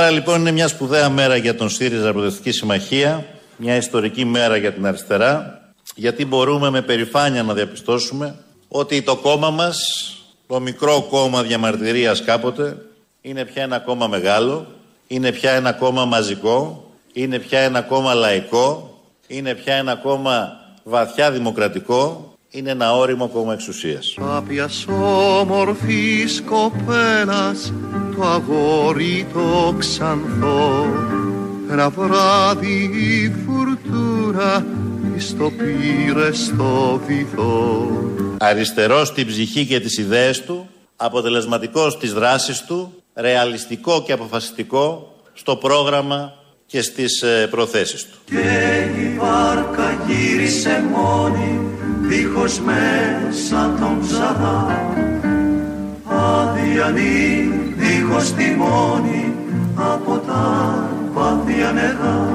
Σήμερα λοιπόν είναι μια σπουδαία μέρα για τον ΣΥΡΙΖΑ Προοδευτική Συμμαχία, μια ιστορική μέρα για την αριστερά, γιατί μπορούμε με περηφάνεια να διαπιστώσουμε ότι το κόμμα μας, το μικρό κόμμα διαμαρτυρίας κάποτε, είναι πια ένα κόμμα μεγάλο, είναι πια ένα κόμμα μαζικό, είναι πια ένα κόμμα λαϊκό, είναι πια ένα κόμμα βαθιά δημοκρατικό, είναι ένα όριμο κόμμα εξουσίας. Κάποιας όμορφης κοπέλας το αγόρι το ξανθό ένα βράδυ η φουρτούνα στο πήρε στο βυθό Αριστερός στην ψυχή και τις ιδέες του, αποτελεσματικός στις δράσεις του, ρεαλιστικό και αποφασιστικό στο πρόγραμμα και στις ε, προθέσεις του. Και η βάρκα γύρισε μόνη δίχως μέσα τον ψαρά. Αδιανή δίχως τιμόνι από τα βάθια νερά.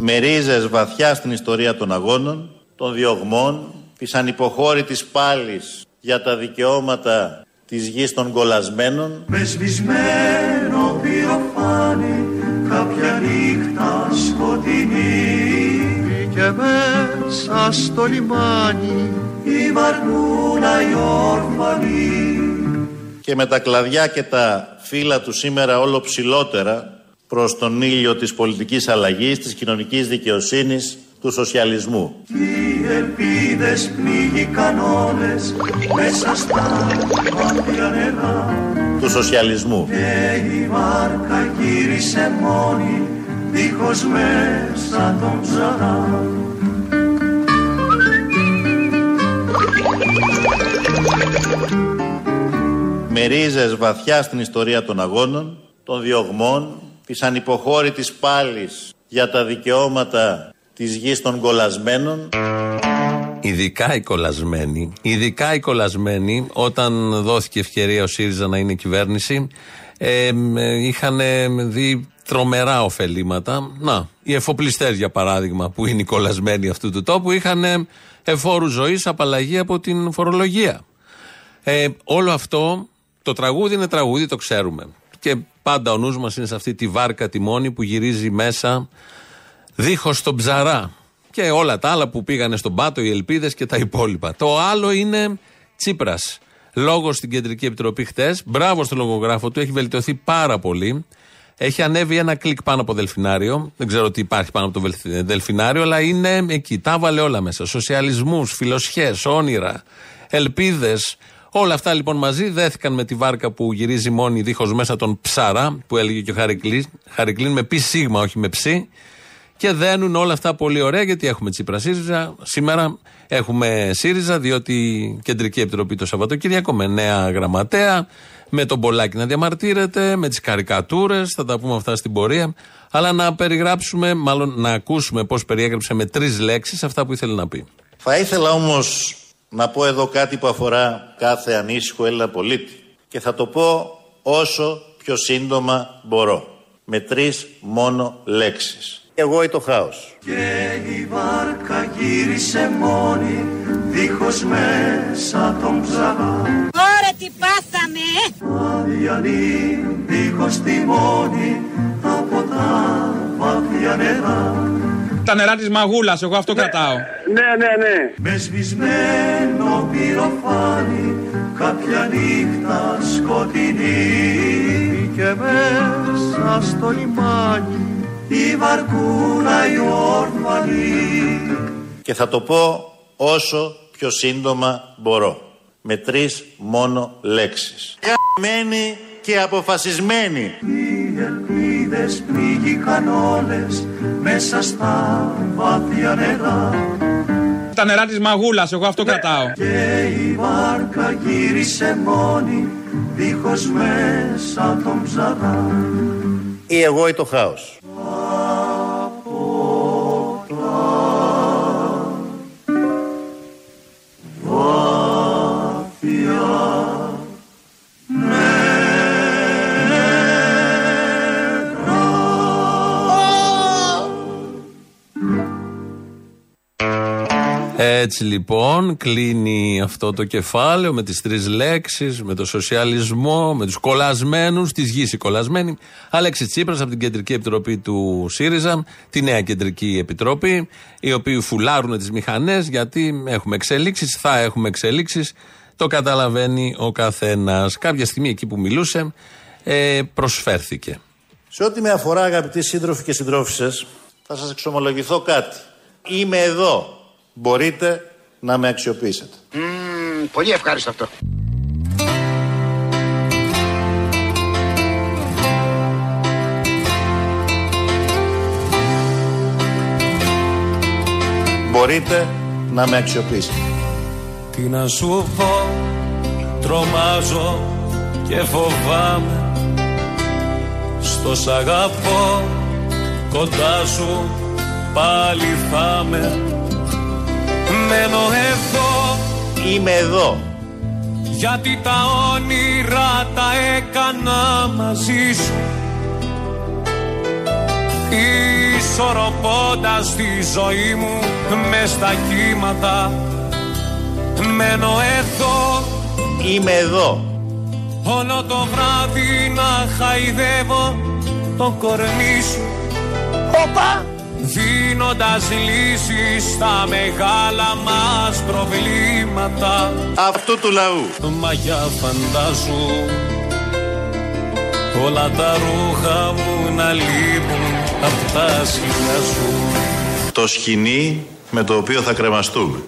Με ρίζες βαθιά στην ιστορία των αγώνων, των διωγμών, της ανυποχώρητης πάλης για τα δικαιώματα της γης των κολασμένων, με σβησμένο πυροφάνι κάποια νύχτα σκοτεινή και μέσα στο λιμάνι η βαρκούλα η όρφανη και με τα κλαδιά και τα φύλλα του σήμερα όλο ψηλότερα προς τον ήλιο της πολιτικής αλλαγής, της κοινωνικής δικαιοσύνης, του σοσιαλισμού. Οι ελπίδες πνίγει κανόνες μέσα στα μάτια νερά Του σοσιαλισμού. και η βάρκα γύρισε μόνη δίχως μέσα τον ψαρά. Με ρίζες βαθιά στην ιστορία των αγώνων, των διωγμών, της ανυποχώρητης πάλης για τα δικαιώματα της γης των κολασμένων, Ειδικά οι κολλασμένοι, ειδικά οι κολλασμένοι, όταν δόθηκε ευκαιρία ο ΣΥΡΙΖΑ να είναι κυβέρνηση, ε, είχαν δει τρομερά ωφελήματα. Να, οι εφοπλιστές για παράδειγμα, που είναι οι κολλασμένοι αυτού του τόπου, είχαν εφόρου ζωής απαλλαγή από την φορολογία. Ε, όλο αυτό, το τραγούδι είναι τραγούδι, το ξέρουμε. Και πάντα ο νους μας είναι σε αυτή τη βάρκα τη μόνη που γυρίζει μέσα δίχως τον ψαρά. Και όλα τα άλλα που πήγανε στον πάτο, οι ελπίδες και τα υπόλοιπα. Το άλλο είναι Τσίπρας. Λόγος στην Κεντρική Επιτροπή χτες. Μπράβο στο λογογράφο του, έχει βελτιωθεί πάρα πολύ. Έχει ανέβει ένα κλικ πάνω από Δελφινάριο. Δεν ξέρω τι υπάρχει πάνω από το Βελθ- Δελφινάριο, αλλά είναι εκεί. Τα βάλε όλα μέσα. Σοσιαλισμούς, φιλοσχές, όνειρα, ελπίδες. Όλα αυτά λοιπόν μαζί δέθηκαν με τη βάρκα που γυρίζει μόνη δίχως μέσα τον ψάρα, που έλεγε και ο Χαρικλής, Χαρικλίν με πι σίγμα, όχι με ψή. Και δένουν όλα αυτά πολύ ωραία γιατί έχουμε Τσίπρα ΣΥΡΙΖΑ. Σήμερα έχουμε ΣΥΡΙΖΑ διότι η Κεντρική Επιτροπή το Σαββατοκύριακο με νέα γραμματέα, με τον Πολάκη να διαμαρτύρεται, με τις καρικατούρες, θα τα πούμε αυτά στην πορεία. Αλλά να περιγράψουμε, μάλλον να ακούσουμε πώς περιέγραψε με τρεις λέξεις αυτά που ήθελε να πει. Θα ήθελα όμως να πω εδώ κάτι που αφορά κάθε ανήσυχο Έλληνα πολίτη και θα το πω όσο πιο σύντομα μπορώ. Με τρεις μόνο λέξεις. Εγώ ή το χάος. και η βάρκα γύρισε μόνη δίχως μέσα τον ψαρά Ωραία τι πάθαμε ε! Αδιανή δίχως τιμόνι από τα βάθια νερά Τα νερά της μαγούλας, εγώ αυτό κρατάω. Ναι, ναι, ναι. με σβησμένο πυροφάνι κάποια νύχτα σκοτεινή και μέσα στο λιμάνι η βαρκούλα η όρφανη Και θα το πω όσο πιο σύντομα μπορώ. Με τρεις μόνο λέξεις. Μένει και αποφασισμένη. Οι ελπίδες πνίγηκαν όλες μέσα στα βάθια νερά Τα νερά της μαγούλας, εγώ αυτό κρατάω. και η βάρκα γύρισε μόνη δίχως μέσα τον ψαρά Ή εγώ ή το χάος. Έτσι λοιπόν κλείνει αυτό το κεφάλαιο με τις τρεις λέξεις, με το σοσιαλισμό, με τους κολλασμένους, τις γης οι κολλασμένοι. Αλέξη Τσίπρας από την Κεντρική Επιτροπή του ΣΥΡΙΖΑ, τη νέα Κεντρική Επιτροπή, οι οποίοι φουλάρουν τις μηχανές γιατί έχουμε εξελίξεις, θα έχουμε εξελίξεις, το καταλαβαίνει ο καθένας. Κάποια στιγμή εκεί που μιλούσε ε, προσφέρθηκε. Σε ό,τι με αφορά αγαπητοί σύντροφοι και συντρόφισσες, θα σας εξομολογηθώ κάτι. Είμαι εδώ. Μπορείτε να με αξιοποιήσετε. Μμμ, πολύ ευχάριστο αυτό. Μπορείτε να με αξιοποιήσετε. Τι να σου πω, τρομάζω και φοβάμαι Στο σ' αγαπώ, κοντά σου πάλι θα με Μένω εδώ Είμαι εδώ. γιατί τα όνειρα τα έκανα μαζί σου Ισορροπώντας τη ζωή μου μες στα κύματα Μένω εδώ Είμαι εδώ. Όλο το βράδυ να χαϊδεύω το κορμί σου Όπα! Δίνοντας λύσεις στα μεγάλα μας προβλήματα Αυτού του λαού. Μαγιά φαντάζου Όλα τα ρούχα μου να λείπουν απ' τα σιλιά σου Το σκηνή με το οποίο θα κρεμαστούμε.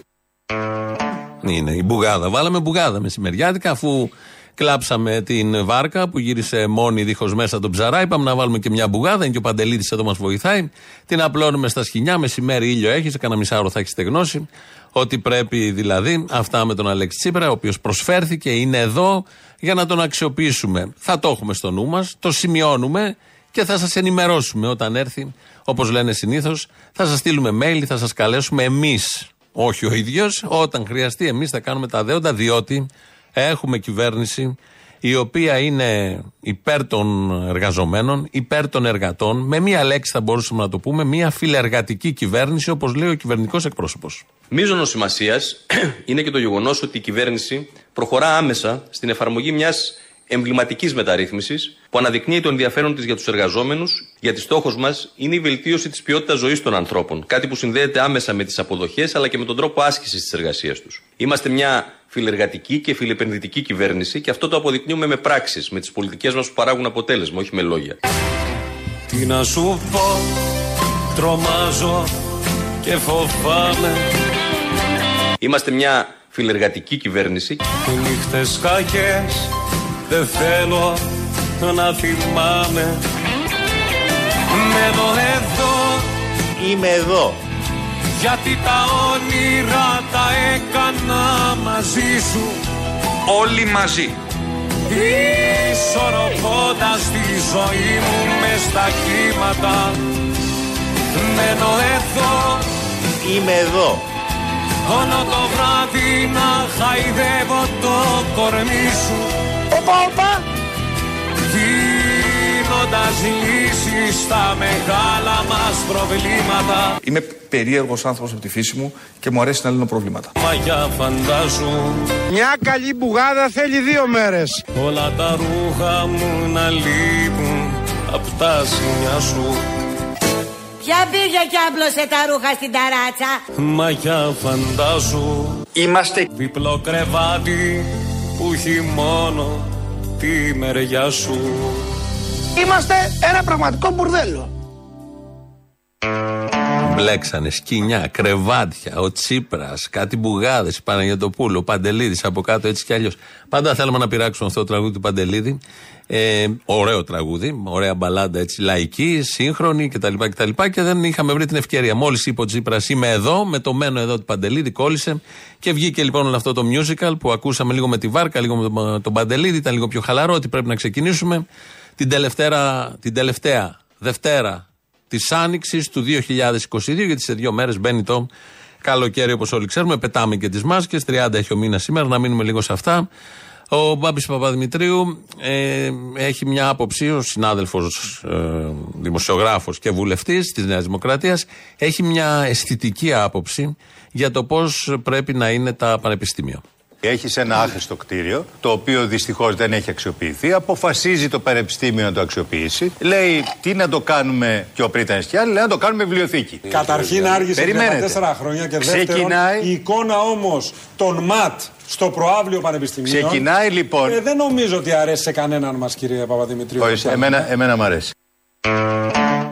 Είναι η μπουγάδα. Βάλαμε μπουγάδα μεσημεριάτικα αφού κλάψαμε την βάρκα που γύρισε μόνη δίχως μέσα τον ψαρά. Είπαμε να βάλουμε και μια μπουγάδα. Είναι και ο Παντελήτης εδώ μας βοηθάει. Την απλώνουμε στα σκηνιά. Μεσημέρι ήλιο έχεις. Σε κανένα μισάωρο θα έχεις στεγνώσει. Ό,τι πρέπει δηλαδή. Αυτά με τον Αλέξη Τσίπρα, ο οποίος προσφέρθηκε, είναι εδώ για να τον αξιοποιήσουμε. Θα το έχουμε στο νου μας. Το σημειώνουμε και θα σας ενημερώσουμε όταν έρθει. Όπως λένε συνήθως, θα σας στείλουμε mail, θα σας καλέσουμε εμείς όχι ο ίδιος. Όταν χρειαστεί, εμείς θα κάνουμε τα δέοντα, διότι έχουμε κυβέρνηση η οποία είναι υπέρ των εργαζομένων, υπέρ των εργατών. Με μία λέξη θα μπορούσαμε να το πούμε, μία φιλεργατική κυβέρνηση, όπως λέει ο κυβερνητικός εκπρόσωπος. Μίζωνο σημασίας είναι και το γεγονός ότι η κυβέρνηση προχωρά άμεσα στην εφαρμογή μιας εμβληματικής μεταρρύθμισης που αναδεικνύει το ενδιαφέρον της για τους εργαζόμενους, γιατί στόχος μας είναι η βελτίωση της ποιότητας ζωής των ανθρώπων. Κάτι που συνδέεται άμεσα με τις αποδοχές αλλά και με τον τρόπο άσκησης της εργασίας τους. Είμαστε μια φιλεργατική και φιλεπενδυτική κυβέρνηση και αυτό το αποδεικνύουμε με πράξεις, με τις πολιτικές μας που παράγουν αποτέλεσμα, όχι με λόγια. Τι να σου πω, τρομάζω και φοβάμαι Είμαστε μια φιλεργατική κυβέρνηση Νύχτες κακές δεν θέλω να θυμάμαι Μένω εδώ Είμαι εδώ. γιατί τα όνειρα τα έκανα μαζί σου Όλοι μαζί. Ισορροπώντας τη ζωή μου μες στα κύματα Μένω εδώ Είμαι εδώ. Όλο το βράδυ να χαϊδεύω το κορμί σου Όπα, όπα! Δίνοντας λύσεις στα μεγάλα μας προβλήματα Είμαι περίεργος άνθρωπος από τη φύση μου και μου αρέσει να λύνω προβλήματα. Μαγιά φαντάζου Μια καλή μπουγάδα θέλει δύο μέρες. Όλα τα ρούχα μου να λείπουν απ' τα σημεία σου Ποια πήγε και άμπλωσε τα ρούχα στην ταράτσα; Μαγιά φαντάζου Είμαστε Διπλό κρεβάτι που έχει μόνο τη μεριά σου Είμαστε ένα πραγματικό μπουρδέλο. Μπλέξανε σκηνιά, κρεβάτια, ο Τσίπρας, κάτι μπουγάδες, η Παναγιοτοπούλου, ο Παντελίδης από κάτω έτσι κι αλλιώς. Πάντα θέλαμε να πειράξουμε αυτό το τραγούδι του Παντελίδη. Ε, ωραίο τραγούδι, ωραία μπαλάντα έτσι, λαϊκή, σύγχρονη κτλ. κτλ και δεν είχαμε βρει την ευκαιρία. Μόλις είπε ο Τσίπρα, είμαι εδώ, με το μένο εδώ του Παντελίδη, κόλλησε και βγήκε λοιπόν όλο αυτό το musical που ακούσαμε λίγο με τη βάρκα, λίγο με τον, τον Παντελίδη, ήταν λίγο πιο χαλαρό, ότι πρέπει να ξεκινήσουμε. Την τελευταία, την τελευταία Δευτέρα της Άνοιξης του 2022, γιατί σε δύο μέρες μπαίνει το καλοκαίρι όπως όλοι ξέρουμε. Πετάμε και τις μάσκες. 30 έχει ο μήνας σήμερα, να μείνουμε λίγο σε αυτά. Ο Μπάμπης Παπαδημητρίου ε, έχει μια άποψη, ο συνάδελφος ε, δημοσιογράφος και βουλευτής της Νέας Δημοκρατίας, έχει μια αισθητική άποψη για το πώς πρέπει να είναι τα πανεπιστήμια. Έχεις ένα άχρηστο κτίριο, το οποίο δυστυχώς δεν έχει αξιοποιηθεί. Αποφασίζει το Πανεπιστήμιο να το αξιοποιήσει. Λέει τι να το κάνουμε, και ο Πρίτανη και άλλοι, λέει να το κάνουμε βιβλιοθήκη. Καταρχήν άργησε Περιμένετε. 34 χρόνια και δεύτερον Ξεκινάει- η εικόνα όμως των ΜΑΤ στο προάβλιο πανεπιστημίων. Ξεκινάει λοιπόν. Ε, δεν νομίζω ότι αρέσει σε κανέναν μας, κύριε Παπαδημητρίου. Όχι, εμένα, εμένα μου αρέσει.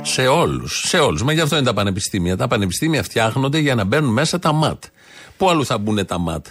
Σε όλους. Σε όλους. Μα γι' αυτό είναι τα πανεπιστήμια. Τα πανεπιστήμια φτιάχνονται για να μπαίνουν μέσα τα ΜΑΤ. Πού αλλού θα μπουν τα ΜΑΤ;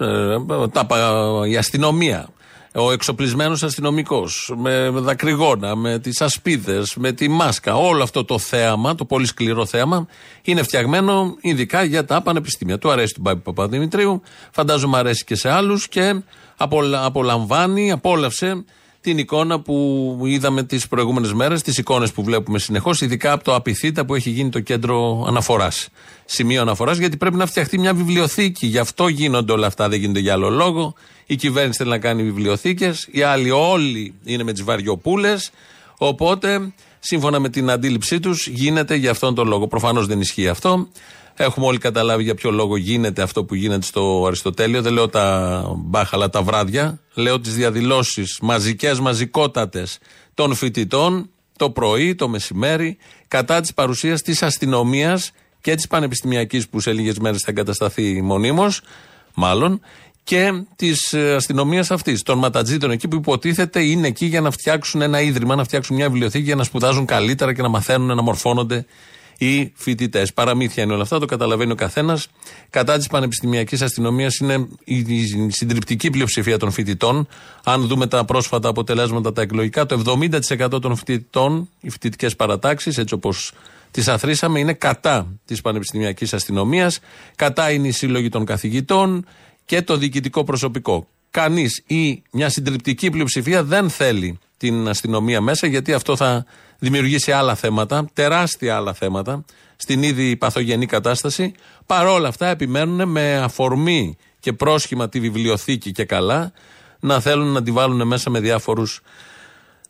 Ε, τα, πα- η αστυνομία. Ο εξοπλισμένος αστυνομικός. Με δακρυγόνα, με τις ασπίδες, με τη μάσκα. Όλο αυτό το θέαμα, το πολύ σκληρό θέαμα, είναι φτιαγμένο ειδικά για τα πανεπιστήμια. Του αρέσει του Μπάμπη Παπαδημητρίου, φαντάζομαι αρέσει και σε άλλους και απολα- απολαμβάνει, απόλαυσε την εικόνα που είδαμε τις προηγούμενες μέρες, τις εικόνες που βλέπουμε συνεχώς, ειδικά από το Απιθύτα που έχει γίνει το κέντρο αναφοράς. Σημείο αναφοράς, γιατί πρέπει να φτιαχτεί μια βιβλιοθήκη. Γι' αυτό γίνονται όλα αυτά, δεν γίνονται για άλλο λόγο. Η κυβέρνηση θέλει να κάνει βιβλιοθήκες, οι άλλοι όλοι είναι με τις βαριοπούλες. Οπότε, σύμφωνα με την αντίληψή τους, γίνεται για αυτόν τον λόγο. Προφανώς δεν ισχύει αυτό. Έχουμε όλοι καταλάβει για ποιο λόγο γίνεται αυτό που γίνεται στο Αριστοτέλειο. Δεν λέω τα μπάχαλα τα βράδια. Λέω τις διαδηλώσεις μαζικές, μαζικότατες των φοιτητών το πρωί, το μεσημέρι, κατά της παρουσίας της αστυνομίας και της πανεπιστημιακής που σε λίγες μέρες θα εγκατασταθεί μονίμως, μάλλον, και της αστυνομίας αυτής, των ματατζήτων εκεί που υποτίθεται είναι εκεί για να φτιάξουν ένα ίδρυμα, να φτιάξουν μια βιβλιοθήκη για να σπουδάζουν καλύτερα και να μαθαίνουν να μορφώνονται οι φοιτητές. Παραμύθια είναι όλα αυτά, το καταλαβαίνει ο καθένας. Κατά της πανεπιστημιακής αστυνομίας είναι η συντριπτική πλειοψηφία των φοιτητών. Αν δούμε τα πρόσφατα αποτελέσματα τα εκλογικά, το 70% των φοιτητών, οι φοιτητικές παρατάξεις, έτσι όπως τις αθροίσαμε, είναι κατά της πανεπιστημιακής αστυνομίας. Κατά είναι οι σύλλογοι των καθηγητών και το διοικητικό προσωπικό. Κανείς ή μια συντριπτική πλειοψηφία δεν θέλει την αστυνομία μέσα, γιατί αυτό θα δημιουργήσει άλλα θέματα, τεράστια άλλα θέματα, στην ήδη παθογενή κατάσταση. Παρόλα αυτά επιμένουν με αφορμή και πρόσχημα τη βιβλιοθήκη και καλά να θέλουν να τη βάλουν μέσα με διάφορους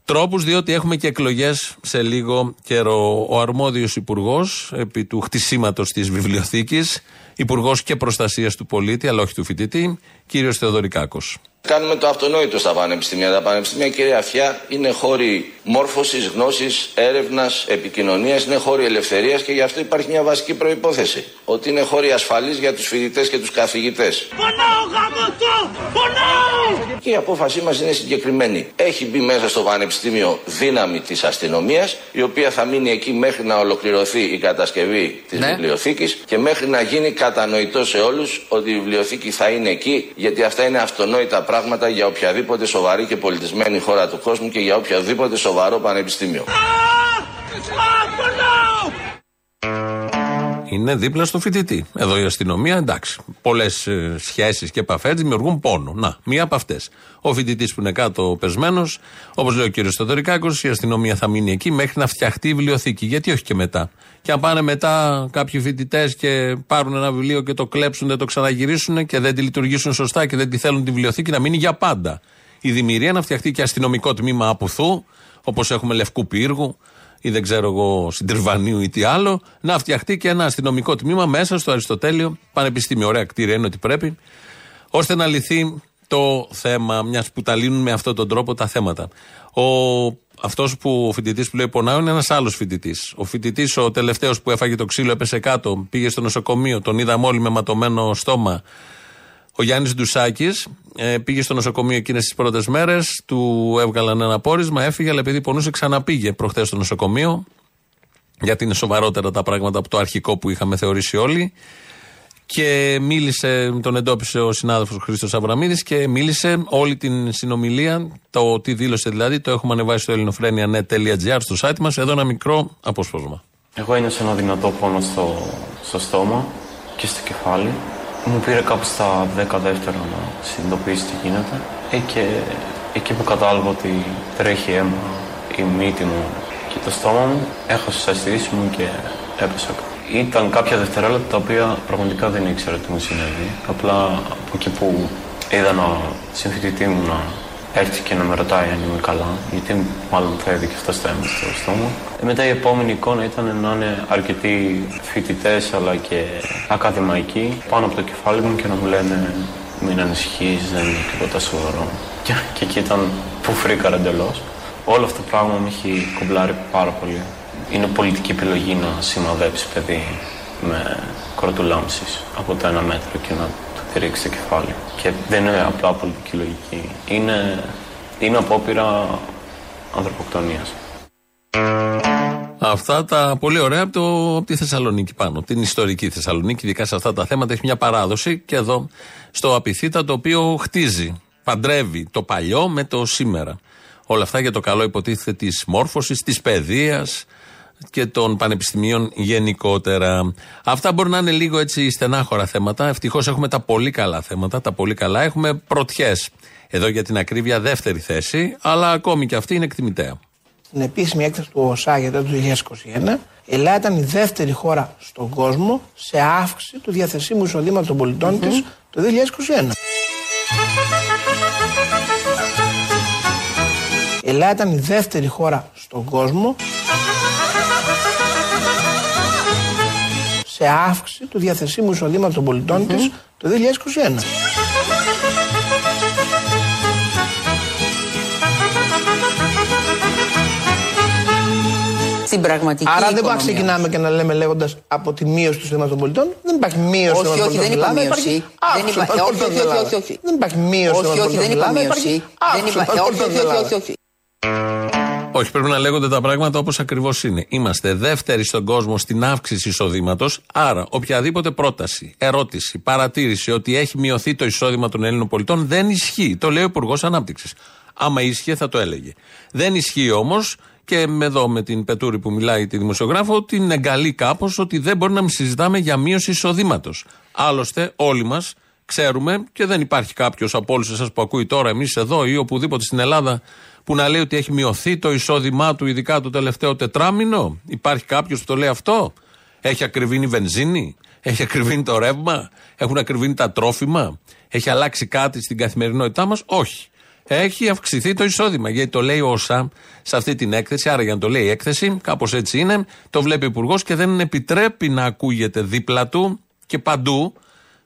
τρόπους διότι έχουμε και εκλογές σε λίγο καιρό. Ο αρμόδιος υπουργός επί του χτισήματος της βιβλιοθήκης, υπουργός και προστασίας του πολίτη αλλά όχι του φοιτητή, κύριος Θεοδωρικάκος. Κάνουμε το αυτονόητο στα πανεπιστήμια. Τα πανεπιστήμια, κύριε Αφιά, είναι χώροι μόρφωσης, γνώσης, έρευνας, επικοινωνίας, είναι χώροι ελευθερίας και γι' αυτό υπάρχει μια βασική προπόθεση. Ότι είναι χώροι ασφαλείς για τους φοιτητές και τους καθηγητές. Και η απόφασή μας είναι συγκεκριμένη. Έχει μπει μέσα στο πανεπιστήμιο δύναμη της αστυνομίας, η οποία θα μείνει εκεί μέχρι να ολοκληρωθεί η κατασκευή της Ναι. βιβλιοθήκης και μέχρι να γίνει κατανοητό σε όλους ότι η βιβλιοθήκη θα είναι εκεί, γιατί αυτά είναι αυτονόητα πράγματα για οποιαδήποτε σοβαρή και πολιτισμένη χώρα του κόσμου και για οποιαδήποτε σοβαρό πανεπιστήμιο. Είναι δίπλα στο φοιτητή. Εδώ η αστυνομία, εντάξει. Πολλές σχέσεις και επαφές δημιουργούν πόνο. Να, μία από αυτές. Ο φοιτητής που είναι κάτω πεσμένος, όπως λέει ο κύριος Στοδωρικάκο, η αστυνομία θα μείνει εκεί μέχρι να φτιαχτεί η βιβλιοθήκη. Γιατί όχι και μετά; Και αν πάνε μετά κάποιοι φοιτητές και πάρουν ένα βιβλίο και το κλέψουν, δεν το ξαναγυρίσουν και δεν τη λειτουργήσουν σωστά και δεν τη θέλουν τη βιβλιοθήκη, να μείνει για πάντα. Η δημιουργία να φτιαχτεί και αστυνομικό τμήμα απουθού, όπως έχουμε Λευκού Πύργου, ή δεν ξέρω εγώ συντριβανίου ή τι άλλο, να φτιαχτεί και ένα αστυνομικό τμήμα μέσα στο Αριστοτέλειο Πανεπιστήμιο. Ωραία κτίρια είναι ότι πρέπει, ώστε να λυθεί το θέμα, μιας που τα λύνουν με αυτόν τον τρόπο τα θέματα. Ο, αυτός που ο φοιτητής που λέει πονάω είναι ένας άλλος φοιτητής. Ο φοιτητής, ο τελευταίος που έφαγε το ξύλο, έπεσε κάτω, πήγε στο νοσοκομείο, τον είδαμε όλοι με ματωμένο στόμα. Ο Γιάννης Ντουσάκης ε, πήγε στο νοσοκομείο εκείνες τις πρώτες μέρες, του έβγαλαν ένα πόρισμα, έφυγε, αλλά επειδή πονούσε, ξαναπήγε προχθές στο νοσοκομείο. Γιατί είναι σοβαρότερα τα πράγματα από το αρχικό που είχαμε θεωρήσει όλοι. Και μίλησε, τον εντόπισε ο συνάδελφος Χρήστος Αβραμίδης και μίλησε όλη την συνομιλία. Το τι δήλωσε δηλαδή, το έχουμε ανεβάσει στο ελληνοφρένια.net.gr στο site μας. Εδώ ένα μικρό απόσπασμα. Εγώ ένιωσα ένα δυνατό πόνο στο, στο στόμα και στο κεφάλι. Μου πήρε κάπου στα 10 δεύτερα να συνειδητοποιήσει τι γίνεται. Ε, και εκεί που κατάλαβα ότι τρέχει αίμα η μύτη μου και το στόμα μου, έχασα τις αισθήσεις μου και έπεσα κάτω. Ήταν κάποια δευτερόλεπτα τα οποία πραγματικά δεν ήξερα τι μου συνέβη. Απλά από εκεί που είδα ένα συμφιτητή μου να έρθει και να με ρωτάει αν είμαι καλά, γιατί μάλλον θα έδει και αυτός στο αίμα στο στόμα. Ε, μετά η επόμενη εικόνα ήταν να είναι αρκετοί φοιτητές αλλά και ακαδημαϊκοί πάνω από το κεφάλι μου και να μου λένε μην ανησυχείς, δεν είναι τίποτα σοβαρό. Και, και εκεί ήταν που φρίκαρα εντελώς. Όλο αυτό το πράγμα με έχει κομπλάρει πάρα πολύ. Είναι πολιτική επιλογή να σημαδέψει παιδί με κροτουλάμψεις από το ένα μέτρο και να του τη ρίξει το κεφάλι. Και δεν είναι απλά πολιτική λογική. Είναι, είναι απόπειρα ανθρωποκτονίας. Αυτά τα πολύ ωραία από, το, από τη Θεσσαλονίκη πάνω. Την ιστορική Θεσσαλονίκη, ειδικά σε αυτά τα θέματα, έχει μια παράδοση και εδώ στο Απιθύτα το οποίο χτίζει, παντρεύει το παλιό με το σήμερα. Όλα αυτά για το καλό υποτίθεται της μόρφωσης, της παιδείας και των πανεπιστημίων γενικότερα. Αυτά μπορεί να είναι λίγο έτσι στενάχωρα θέματα. Ευτυχώς έχουμε τα πολύ καλά θέματα. Τα πολύ καλά έχουμε πρωτιές. Εδώ για την ακρίβεια δεύτερη θέση, αλλά ακόμη και αυτή είναι εκτιμητέα. Στην επίσημη έκθεση του ΟΣΑ για το 2021, η Ελλάδα ήταν η δεύτερη χώρα στον κόσμο σε αύξηση του διαθεσίμου εισοδήματος των πολιτών mm-hmm. της το 2021. Η Ελλάδα ήταν η δεύτερη χώρα στον κόσμο σε αύξηση του διαθεσίμου εισοδήματο των πολιτών mm-hmm. της το 2021. στην πραγματική Άρα δεν πάει ξεκινάμε και να λέμε λέγοντα από τη μείωση του συστήματο των πολιτών. Δεν υπάρχει μείωση όχι, όχι, δεν είπα μείωση. Δεν είπα, όχι, όχι, όχι, όχι. Δεν υπάρχει μείωση. Όχι, όχι, δεν είπα μείωση. Δεν είπα, όχι, όχι, όχι. Όχι, πρέπει να λέγονται τα πράγματα όπως ακριβώς είναι. Είμαστε δεύτεροι στον κόσμο στην αύξηση εισοδήματος. Άρα, οποιαδήποτε πρόταση, ερώτηση, παρατήρηση ότι έχει μειωθεί το εισόδημα των Έλληνων πολιτών δεν ισχύει. Το λέει ο Υπουργός Ανάπτυξης. Άμα ίσχυε, θα το έλεγε. Δεν ισχύει όμως και εδώ με την Πετούρη που μιλάει τη δημοσιογράφο, την εγκαλεί κάπως ότι δεν μπορεί να μην συζητάμε για μείωση εισοδήματος. Άλλωστε, όλοι μας ξέρουμε και δεν υπάρχει κάποιος από όλους εσάς που ακούει τώρα, εμείς εδώ ή οπουδήποτε στην Ελλάδα, που να λέει ότι έχει μειωθεί το εισόδημά του, ειδικά το τελευταίο τετράμινο. Υπάρχει κάποιος που το λέει αυτό; Έχει ακριβήνει η βενζίνη, έχει ακριβήνει το ρεύμα, έχουν ακριβήνει τα τρόφιμα, έχει αλλάξει κάτι στην καθημερινότητά μας; Όχι έχει αυξηθεί το εισόδημα. Γιατί το λέει όσα σε αυτή την έκθεση. Άρα για να το λέει η έκθεση, κάπως έτσι είναι. Το βλέπει ο Υπουργός και δεν επιτρέπει να ακούγεται δίπλα του και παντού.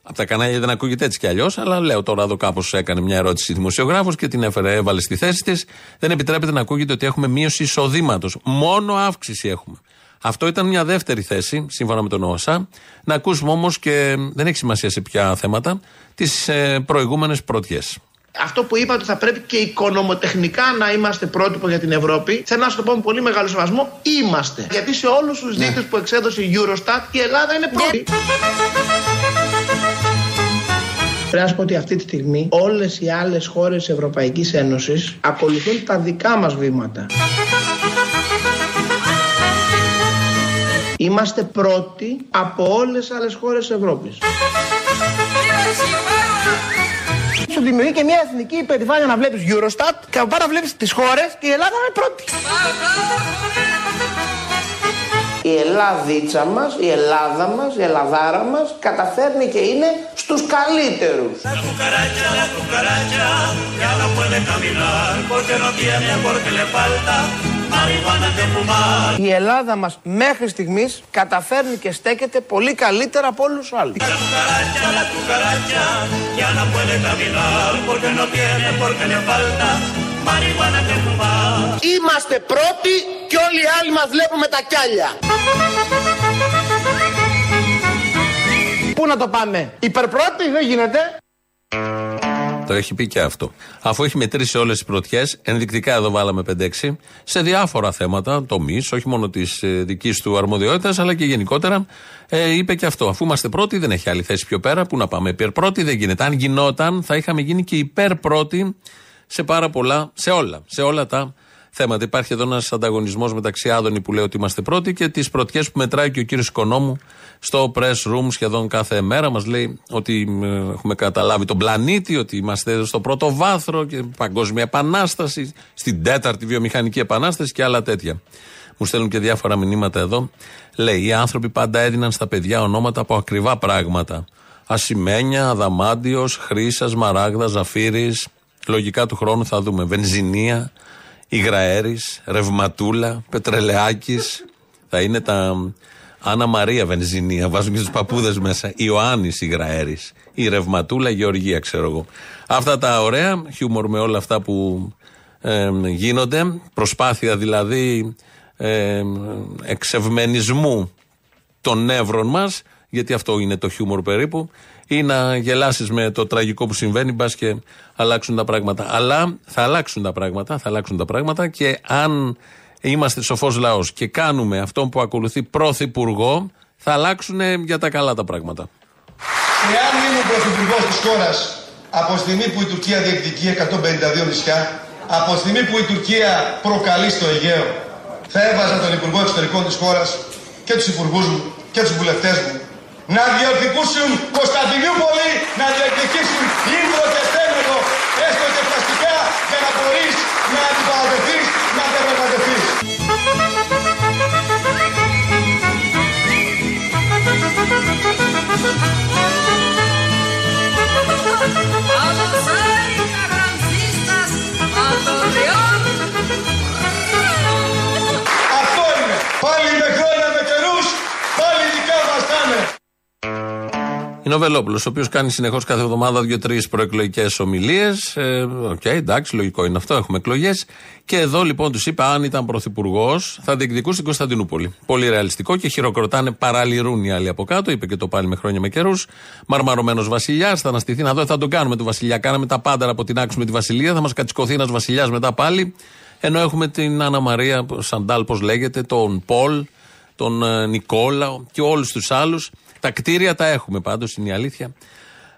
Από τα κανάλια δεν ακούγεται έτσι κι αλλιώς, αλλά λέω τώρα εδώ κάπως έκανε μια ερώτηση δημοσιογράφος και την έφερε, έβαλε στη θέση της. Δεν επιτρέπεται να ακούγεται ότι έχουμε μείωση εισοδήματος. Μόνο αύξηση έχουμε. Αυτό ήταν μια δεύτερη θέση, σύμφωνα με τον ΩΣΑ. Να ακούσουμε όμως και δεν έχει σημασία σε ποια θέματα, τις ε, προηγούμενες πρωτιές αυτό που είπα ότι θα πρέπει και οικονομοτεχνικά να είμαστε πρότυπο για την Ευρώπη, θέλω να σου το πω με πολύ μεγάλο σεβασμό, είμαστε. Γιατί σε όλους τους ναι. δείκτες που εξέδωσε η Eurostat η Ελλάδα είναι πρώτη. Πρέπει να σου πω ότι αυτή τη στιγμή όλες οι άλλες χώρες της Ευρωπαϊκής Ένωσης ακολουθούν τα δικά μας βήματα. Είμαστε πρώτοι από όλες τις άλλες χώρες της Ευρώπης σου δημιουργεί και μια εθνική υπερηφάνεια να βλέπεις Eurostat και από πάνω βλέπεις τις χώρες και η Ελλάδα είναι πρώτη. Η Ελλάδίτσα μας, η Ελλάδα μας, η Ελλαδάρα μας καταφέρνει και είναι στους καλύτερους. Η Ελλάδα μας μέχρι στιγμής καταφέρνει και στέκεται πολύ καλύτερα από όλους τους άλλους. Είμαστε πρώτοι και όλοι οι άλλοι μας βλέπουμε τα κιάλια. Πού να το πάμε, υπερπρώτη δεν γίνεται. Το έχει πει και αυτό. Αφού έχει μετρήσει όλες τις πρωτιές, ενδεικτικά εδώ βάλαμε 5-6, σε διάφορα θέματα, τομεί, όχι μόνο της ε, δικής του αρμοδιότητας, αλλά και γενικότερα, ε, είπε και αυτό. Αφού είμαστε πρώτοι, δεν έχει άλλη θέση πιο πέρα. Πού να πάμε, υπέρ πρώτοι δεν γίνεται. Αν γινόταν, θα είχαμε γίνει και υπέρ πρώτοι σε πάρα πολλά, σε όλα, σε όλα τα θέματα. Υπάρχει εδώ ένας ανταγωνισμός μεταξύ Άδωνη που λέει ότι είμαστε πρώτοι και τις πρωτιές που μετράει και ο κύριος Οικονόμου στο press room σχεδόν κάθε μέρα. Μας λέει ότι ε, έχουμε καταλάβει τον πλανήτη, ότι είμαστε στο πρώτο βάθρο και παγκόσμια επανάσταση, στην τέταρτη βιομηχανική επανάσταση και άλλα τέτοια. Μου στέλνουν και διάφορα μηνύματα εδώ. Λέει: Οι άνθρωποι πάντα έδιναν στα παιδιά ονόματα από ακριβά πράγματα. Ασημένια, Αδαμάντιος, Χρήσα, Μαράγδας, Ζαφύρης. Λογικά του χρόνου θα δούμε Βενζινία, Υγραέρης, Ρευματούλα, Πετρελαιάκης. Θα είναι τα Άννα Μαρία Βενζινία. Βάζουν και τους παππούδες μέσα. Ιωάννης Υγραέρης. Η Ρευματούλα Γεωργία, ξέρω εγώ. Αυτά τα ωραία. Χιούμορ με όλα αυτά που ε, γίνονται. Προσπάθεια δηλαδή ε, εξευμενισμού των νεύρων μας, γιατί αυτό είναι το χιούμορ περίπου, ή να γελάσεις με το τραγικό που συμβαίνει, μπας και αλλάξουν τα πράγματα. Αλλά θα αλλάξουν τα πράγματα, θα αλλάξουν τα πράγματα και αν είμαστε σοφός λαός και κάνουμε αυτό που ακολουθεί πρωθυπουργό, θα αλλάξουν για τα καλά τα πράγματα. Εάν ήμουν πρωθυπουργός της χώρας από τη στιγμή που η Τουρκία διεκδικεί 152 νησιά, από τη στιγμή που η Τουρκία προκαλεί στο Αιγαίο, θα έβαζα τον Υπουργό Εξωτερικών της χώρας και τους υπουργούς μου και τους βουλευτές μου να διεκδικήσουν Κωνσταντινούπολη, να διεκδικήσουν Ήμβρο και Στέμενο, έστω και πλαστικά, για να μπορείς να αντιπαρατεθείς, να διαπραγματευτείς. Αυτό Είναι ο Βελόπουλος, ο οποίος κάνει συνεχώς κάθε εβδομάδα δύο-τρεις προεκλογικές ομιλίες. Ε, οκ, εντάξει, λογικό είναι αυτό, έχουμε εκλογές. Και εδώ λοιπόν τους είπε, αν ήταν πρωθυπουργός, θα διεκδικούσε την Κωνσταντινούπολη. Πολύ ρεαλιστικό και χειροκροτάνε, παραληρούν οι άλλοι από κάτω. Είπε και το πάλι με χρόνια με καιρούς. Μαρμαρωμένος βασιλιάς, θα αναστηθεί να δω, θα τον κάνουμε του βασιλιά. Κάναμε τα πάντα να αποτινάξουμε τη βασιλεία, θα μας κατσικωθεί ένας βασιλιάς μετά πάλι. Ενώ έχουμε την Άννα Μαρία Σαντάλ, πώς λέγεται, τον Πολ, τον ε, Νικόλα και όλους τους άλλους. Τα κτίρια τα έχουμε πάντως, είναι η αλήθεια.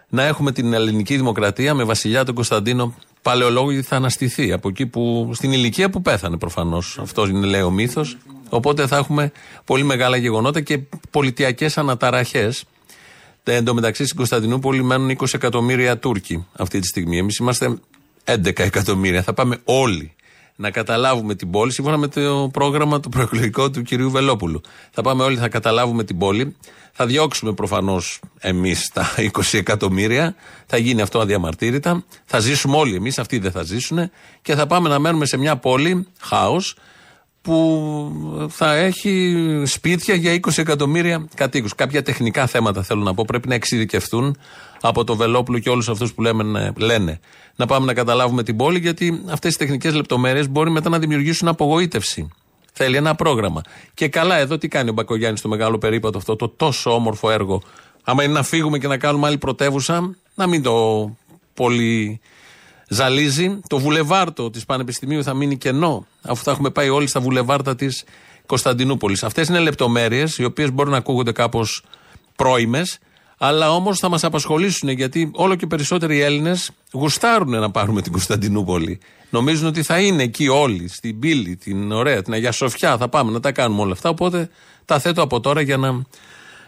Να έχουμε την ελληνική δημοκρατία με βασιλιά τον Κωνσταντίνο Παλαιολόγο, γιατί θα αναστηθεί από εκεί που, στην ηλικία που πέθανε προφανώς. Αυτός είναι, λέει ο μύθος. Οπότε θα έχουμε πολύ μεγάλα γεγονότα και πολιτιακές αναταραχές. Εν τω μεταξύ στην Κωνσταντινούπολη μένουν 20 εκατομμύρια Τούρκοι αυτή τη στιγμή. Εμείς είμαστε 11 εκατομμύρια. Θα πάμε όλοι να καταλάβουμε την πόλη σύμφωνα με το πρόγραμμα του προεκλογικό του κυρίου Βελόπουλου. Θα πάμε όλοι, θα καταλάβουμε την πόλη. Θα διώξουμε προφανώς εμείς τα 20 εκατομμύρια. Θα γίνει αυτό αδιαμαρτύρητα. Θα ζήσουμε όλοι εμείς, αυτοί δεν θα ζήσουν. Και θα πάμε να μένουμε σε μια πόλη, χάος, που θα έχει σπίτια για 20 εκατομμύρια κατοίκους. Κάποια τεχνικά θέματα θέλω να πω πρέπει να εξειδικευτούν από το Βελόπουλο και όλους αυτούς που λέμε, λένε. Να πάμε να καταλάβουμε την πόλη, γιατί αυτές οι τεχνικές λεπτομέρειες μπορεί μετά να δημιουργήσουν απογοήτευση. Θέλει ένα πρόγραμμα. Και καλά, εδώ τι κάνει ο Μπακογιάννης στο μεγάλο περίπατο αυτό, το τόσο όμορφο έργο. Άμα είναι να φύγουμε και να κάνουμε άλλη πρωτεύουσα, να μην το πολύ ζαλίζει. Το βουλεβάρτο της Πανεπιστημίου θα μείνει κενό, αφού θα έχουμε πάει όλοι στα βουλεβάρτα της Κωνσταντινούπολης. Αυτές είναι λεπτομέρειες, οι οποίες μπορούν να ακούγονται κάπως πρόημε, αλλά όμως θα μας απασχολήσουν γιατί όλο και περισσότεροι Έλληνες γουστάρουν να πάρουμε την Κωνσταντινούπολη. Νομίζουν ότι θα είναι εκεί όλοι, στην πύλη, την ωραία, την Αγία Σοφιά. Θα πάμε να τα κάνουμε όλα αυτά. Οπότε τα θέτω από τώρα για να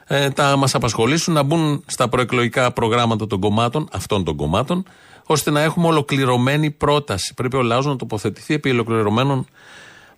ε, τα μας απασχολήσουν, να μπουν στα προεκλογικά προγράμματα των κομμάτων, αυτών των κομμάτων, ώστε να έχουμε ολοκληρωμένη πρόταση. Πρέπει ο λαός να τοποθετηθεί επί ολοκληρωμένων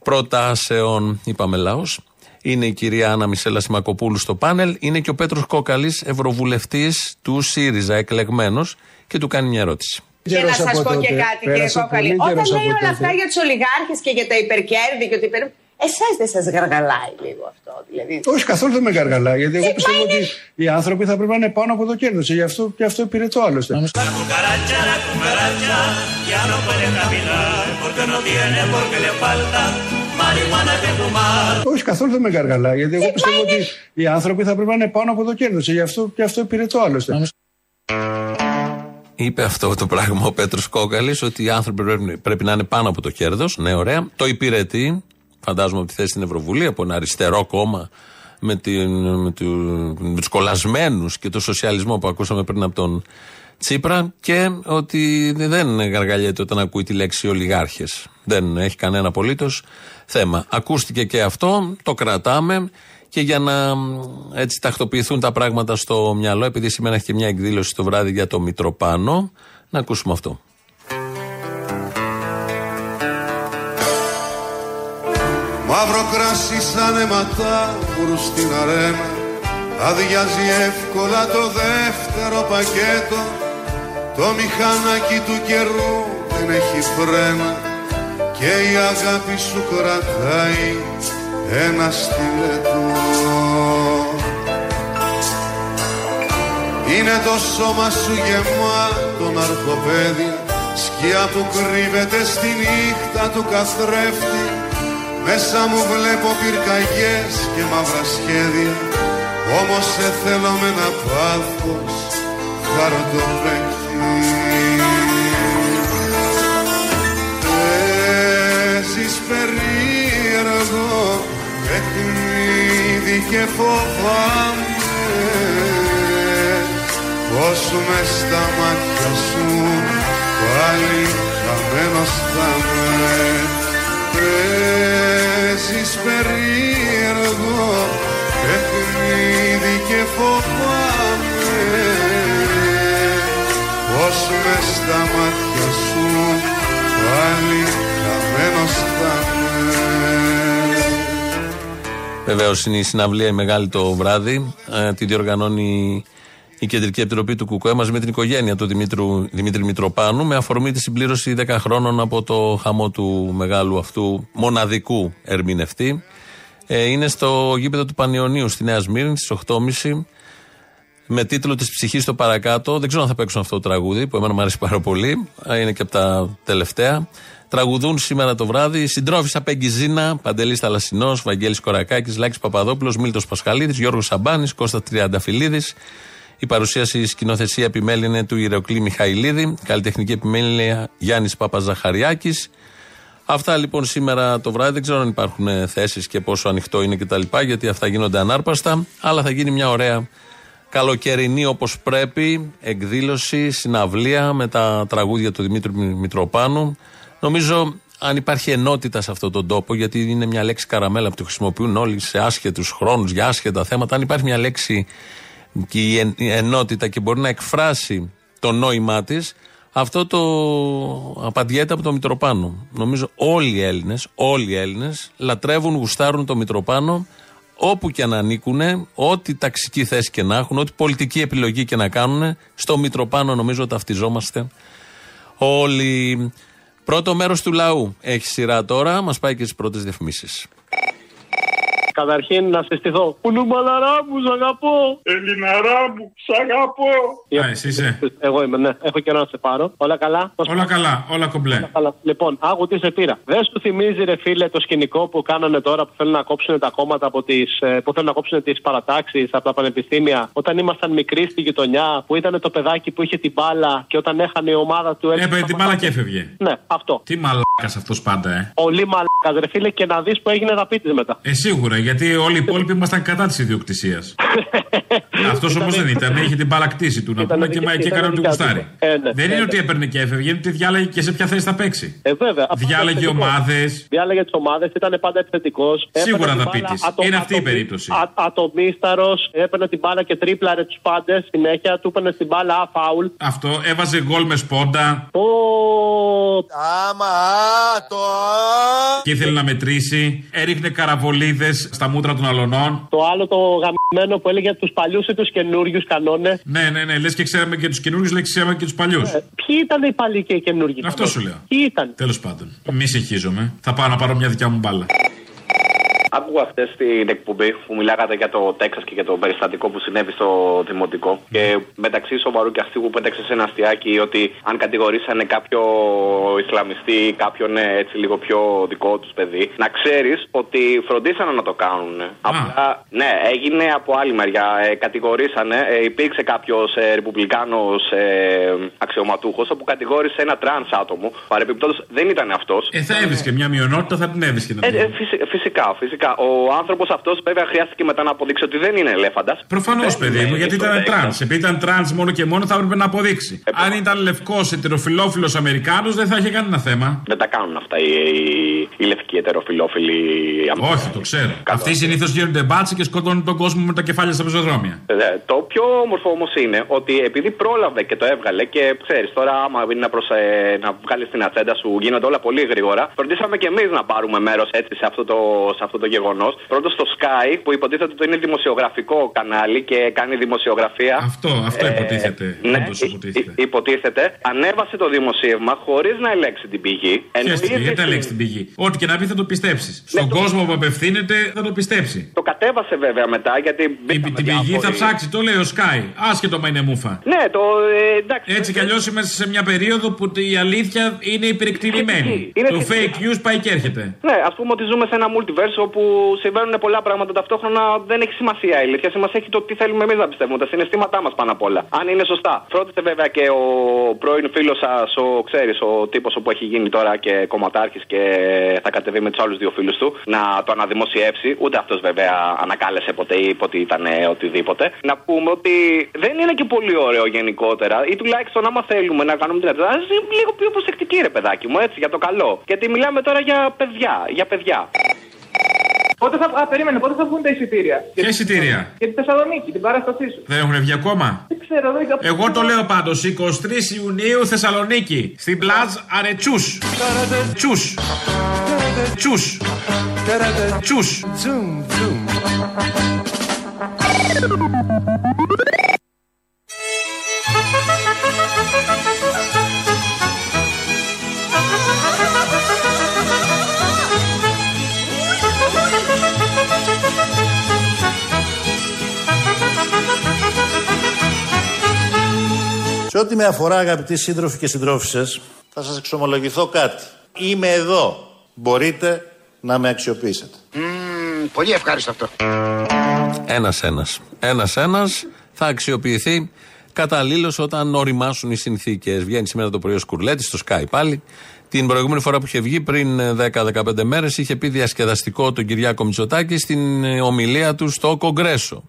προτάσεων. Είπαμε λαός. Είναι η κυρία Άννα Μισέλα Σιμακοπούλου στο πάνελ. Είναι και ο Πέτρος Κόκαλης, ευρωβουλευτής του ΣΥΡΙΖΑ, εκλεγμένος, και του κάνει μια ερώτηση. Και να σας πω και κάτι, κύριε Κόκαλη. Όταν λέει όλα αυτά για τους ολιγάρχες και για τα υπερκέρδη και ότι υπερ... Εσάς δεν σας γαργαλάει λίγο αυτό, δηλαδή. Όχι, καθόλου δεν με γαργαλάει. Γιατί εγώ πιστεύω ότι οι άνθρωποι θα πρέπει να είναι πάνω από το κέρδος. Και γι' αυτό, και αυτό υπηρετώ άλλωστε. Όχι, καθόλου δεν με γαργαλάει. Γιατί εγώ πιστεύω ότι οι άνθρωποι θα πρέπει να είναι πάνω από το κέρδο. Και γι' αυτό, και αυτό υπηρετώ άλλωστε. Είπε αυτό το πράγμα ο Πέτρος Κόκαλη, ότι οι άνθρωποι πρέπει, πρέπει να είναι πάνω από το κέρδος. Ναι, ωραία. Το υπηρετεί, φαντάζομαι από τη θέση στην Ευρωβουλή, από ένα αριστερό κόμμα με, την, με, του, με τους κολλασμένους και το σοσιαλισμό που ακούσαμε πριν από τον Τσίπρα και ότι δεν γαργαλιέται όταν ακούει τη λέξη ολιγάρχες. Δεν έχει κανένα απολύτως θέμα. Ακούστηκε και αυτό, το κρατάμε και για να έτσι τακτοποιηθούν τα πράγματα στο μυαλό, επειδή σήμερα έχει και μια εκδήλωση το βράδυ για το Μητροπάνο, να ακούσουμε αυτό. Μαύρο κράσι σαν αιματά στην αρένα Αδειάζει εύκολα το δεύτερο πακέτο Το μηχανάκι του καιρού δεν έχει φρένα Και η αγάπη σου κρατάει ένα στιλετό Είναι το σώμα σου γεμάτο ναρκοπαίδια Σκιά που κρύβεται στη νύχτα του καθρέφτη. Μέσα μου βλέπω πυρκαγιές και μαύρα σχέδια Όμως σε θέλω με ένα πάθος χαρτοπέχτη Παίζεις περίεργο παιχνίδι και φοβάμαι. Πως μες στα μάτια σου πάλι χαμένος θα με. Παίζεις περίεργο παιχνίδι και φοβάμαι Βεβαίως είναι η συναυλία η μεγάλη το βράδυ. Ε, τη διοργανώνει η Κεντρική Επιτροπή του ΚΚΕ μαζί με την οικογένεια του Δημήτρου, Δημήτρη Μητροπάνου με αφορμή τη συμπλήρωση 10 χρόνων από το χαμό του μεγάλου αυτού μοναδικού ερμηνευτή. Ε, είναι στο γήπεδο του Πανιωνίου στη Νέα Σμύρνη στις 8.30 με τίτλο Της ψυχής στο παρακάτω. Δεν ξέρω αν θα παίξουν αυτό το τραγούδι που εμένα μου αρέσει πάρα πολύ. Ε, Είναι και από τα τελευταία. Τραγουδούν σήμερα το βράδυ συντρόφισσα Πέγγι Ζήνα, Παντελής Θαλασσινός, Βαγγέλης Κορακάκης, Λάκης Παπαδόπουλος, Μίλτος Πασχαλίδης, Γιώργος Σαμπάνης, Κώστα Τριανταφυλλίδης. Η παρουσίαση σκηνοθεσία επιμέλεια είναι του Ηρακλή Μιχαηλίδη, καλλιτεχνική επιμέλεια Γιάννης Παπαζαχαριάκης. Αυτά λοιπόν σήμερα το βράδυ. Δεν ξέρω αν υπάρχουν θέσεις και πόσο ανοιχτό είναι κτλ. Γιατί αυτά γίνονται ανάρπαστα. Αλλά θα γίνει μια ωραία καλοκαιρινή όπως πρέπει εκδήλωση, συναυλία με τα τραγούδια του Δημήτρου Μητροπάνου. Νομίζω αν υπάρχει ενότητα σε αυτόν τον τόπο, γιατί είναι μια λέξη καραμέλα που τη χρησιμοποιούν όλοι σε άσχετους χρόνους, για άσχετα θέματα. Αν υπάρχει μια λέξη και η εν- η ενότητα και μπορεί να εκφράσει το νόημά της, αυτό το απαντιέται από το Μητροπάνο. Νομίζω όλοι οι Έλληνες, όλοι οι Έλληνες λατρεύουν, γουστάρουν το Μητροπάνο όπου και να ανήκουν, ό,τι ταξική θέση και να έχουν, ό,τι πολιτική επιλογή και να κάνουν, στο Μητροπάνο νομίζω ταυτιζόμαστε όλοι. Πρώτο μέρος του λαού έχει σειρά τώρα, μας πάει και στις πρώτες διαφημίσεις. Καταρχήν να συστηθώ. Πουλουμαλαρά μου, σ' αγαπώ. Ελληναρά μου, σ' αγαπώ. Α, εσύ είσαι. Εγώ είμαι, ναι. Έχω καιρό να σε πάρω. Όλα καλά; Πώς Όλα καλά, όλα κομπλέ. Καλά. Λοιπόν, άκου τι σε πήρα. Δεν σου θυμίζει, ρε φίλε, το σκηνικό που κάνανε τώρα που θέλουν να κόψουν τα κόμματα από τις, ε, που θέλουν να κόψουν τις παρατάξεις από τα πανεπιστήμια. Όταν ήμασταν μικροί στη γειτονιά, που ήταν το παιδάκι που είχε την μπάλα και όταν έχανε η ομάδα του έτσι. Έπαιρνε την μπάλα και έφευγε. Ναι, αυτό. Τι μαλάκας αυτός πάντα, ε. Πολύ μαλάκας, ρε φίλε, και να δεις που έγινε δαπίτης μετά. Ε, σίγουρα, γιατί όλοι οι υπόλοιποι ήμασταν κατά της ιδιοκτησίας. αυτός όμως δεν ήταν, είχε την μπάλα κτήση του να πούμε και, μα- και έκανε ό,τι γουστάρει. Ε, ναι, Δεν ε, είναι ναι. ότι έπαιρνε και έφευγε, είναι ότι διάλεγε και σε ποια θέση θα παίξει. Ε, βέβαια. Αυτό Διάλεγε είναι θετικό. ομάδες. Διάλεγε τις ομάδες, ήταν πάντα επιθετικός. Σίγουρα θα πείτης. Είναι αυτή η περίπτωση. Ατομίσταρο, έπαιρνε την μπάλα και τρίπλαρε τους πάντες συνέχεια, του έπαιρνε την μπάλα α, φάουλ. Αυτό έβαζε γκολ με σπόντα Ω, Άμα, το και ήθελε να μετρήσει. Έριχνε καραβολίδες στα μούτρα των αλωνών. Το άλλο το γαμμένο που έλεγε τους παλιούς ή τους καινούριους κανόνες. Ναι, ναι, ναι. Λες και ξέραμε και τους καινούριους, λες και ξέραμε και τους παλιούς. Ποιοι ήταν οι παλιοί και οι καινούργοι. Αυτό σου λέω. Ποιοι ήταν; Τέλος πάντων. Μη συγχύζομαι. Θα πάω να πάρω μια δικιά μου μπάλα. Άκουγα χθες την εκπομπή που μιλάγατε για το Τέξας και για το περιστατικό που συνέβη στο Δημοτικό. Και μεταξύ σοβαρού και αστείου που πέταξε σε ένα αστιάκι ότι αν κατηγορήσανε κάποιο Ισλαμιστή ή κάποιον ε, έτσι λίγο πιο δικό τους παιδί, να ξέρεις ότι φροντίσανε να το κάνουν. Απλά, ναι, έγινε από άλλη μεριά. Ε, κατηγορήσανε, ε, υπήρξε κάποιος ε, Ρεπουμπλικάνος ε, αξιωματούχος όπου κατηγόρησε ένα τρανς άτομο. Παρεπιπτόντω δεν ήταν αυτός. Ε, θα έβρισκε μια μειονότητα, θα την έβρισκε. να Ε, την ε, φυσι- φυσικά, φυσικά. Ο άνθρωπος αυτός βέβαια χρειάστηκε μετά να αποδείξει ότι δεν είναι ελέφαντας. Προφανώς, παιδί μου, γιατί ήταν τρανς. Επειδή ήταν τρανς μόνο και μόνο θα έπρεπε να αποδείξει. Αν ήταν λευκός ετεροφιλόφιλος Αμερικάνος, δεν θα είχε κανένα θέμα. Δεν τα κάνουν αυτά οι, οι, οι λευκοί ετεροφιλόφιλοι Αμερικανοί. Όχι, το ξέρω. Αυτοί συνήθως γίνονται μπάτσοι και σκοτώνουν τον κόσμο με τα κεφάλια στα πεζοδρόμια. Ε, Το πιο όμορφο όμως είναι ότι επειδή πρόλαβε και το έβγαλε και ξέρεις τώρα, άμα είναι να, προσε... να βγάλεις την ατζέντα σου, γίνονται όλα πολύ γρήγορα. Φροντίσαμε και εμείς να πάρουμε μέρος έτσι σε αυτό το, σε αυτό το γεγονός. Πρώτος στο Sky, που υποτίθεται ότι είναι δημοσιογραφικό κανάλι και κάνει δημοσιογραφία. Αυτό, αυτό υποτίθεται. Ναι, Όντως υποτίθεται. υ- υποτίθεται. Ανέβασε το δημοσίευμα χωρίς να ελέγξει την πηγή. Ποια στιγμή, ήδη γιατί στην- ελέγξει την πηγή. Ό,τι και να πει θα το πιστέψεις. Στον κόσμο που απευθύνεται θα το πιστέψει. Το κατέβασε βέβαια μετά γιατί. Την, την πηγή θα ψάξει, το λέει ο Sky. Άσχετο μα είναι μούφα. Ναι, το. Ε, εντάξει. Έτσι κι αλλιώς είμαστε σε μια περίοδο που η αλήθεια είναι υπερεκτιμημένη. Είναι Το θετική. fake news πάει και έρχεται. Ναι, ας πούμε ότι ζούμε σε ένα multiverse όπου συμβαίνουν πολλά πράγματα ταυτόχρονα. Δεν έχει σημασία η αλήθεια. Σημασία έχει το τι θέλουμε εμείς να πιστεύουμε. Τα συναισθήματά μας πάνω απ' όλα. Αν είναι σωστά. Φρόντισε βέβαια και ο πρώην φίλος σας, ο ξέρεις, ο τύπος που έχει γίνει τώρα και κομματάρχης και θα κατεβεί με τους άλλους δύο φίλους του να το αναδημοσιεύσει. Ούτε αυτός βέβαια ανακάλεσε ποτέ ή είπε ότι ήταν ε, οτιδήποτε. Να πούμε ότι δεν είναι και πολύ ωραίο γενικότερα ή τουλάχιστον άμα θέλουμε να κάνουμε την Ελλάδα, ας είμαστε λίγο πιο προσεκτικοί ρε παιδάκι μου, έτσι για το καλό. Γιατί μιλάμε τώρα για παιδιά. Για παιδιά. Πότε θα, α, περίμενε, πότε θα βγουν τα εισιτήρια; Ποια εισιτήρια; Για τη Θεσσαλονίκη, την παράστασή σου. Δεν έχουν βγει ακόμα; Δεν ξέρω, δεν Εγώ το λέω πάντως. 23 Ιουνίου Θεσσαλονίκη. Στην πλάζ Αρετσού. Τσούς. Τσούς. Τσούς. Σε ό,τι με αφορά, αγαπητοί σύντροφοι και συντρόφισσες, θα σας εξομολογηθώ κάτι. Είμαι εδώ. Μπορείτε να με αξιοποιήσετε. πολύ ευχάριστο αυτό. Ένα-ένα. Ένα-ένα θα αξιοποιηθεί καταλήλως όταν οριμάσουν οι συνθήκες. Βγαίνει σήμερα το πρωί ο Σκουρλέτης στο Sky πάλι. Την προηγούμενη φορά που είχε βγει, πριν 10-15 μέρες, είχε πει διασκεδαστικό τον Κυριάκο Μητσοτάκη στην ε, ομιλία του στο Κογκρέσο.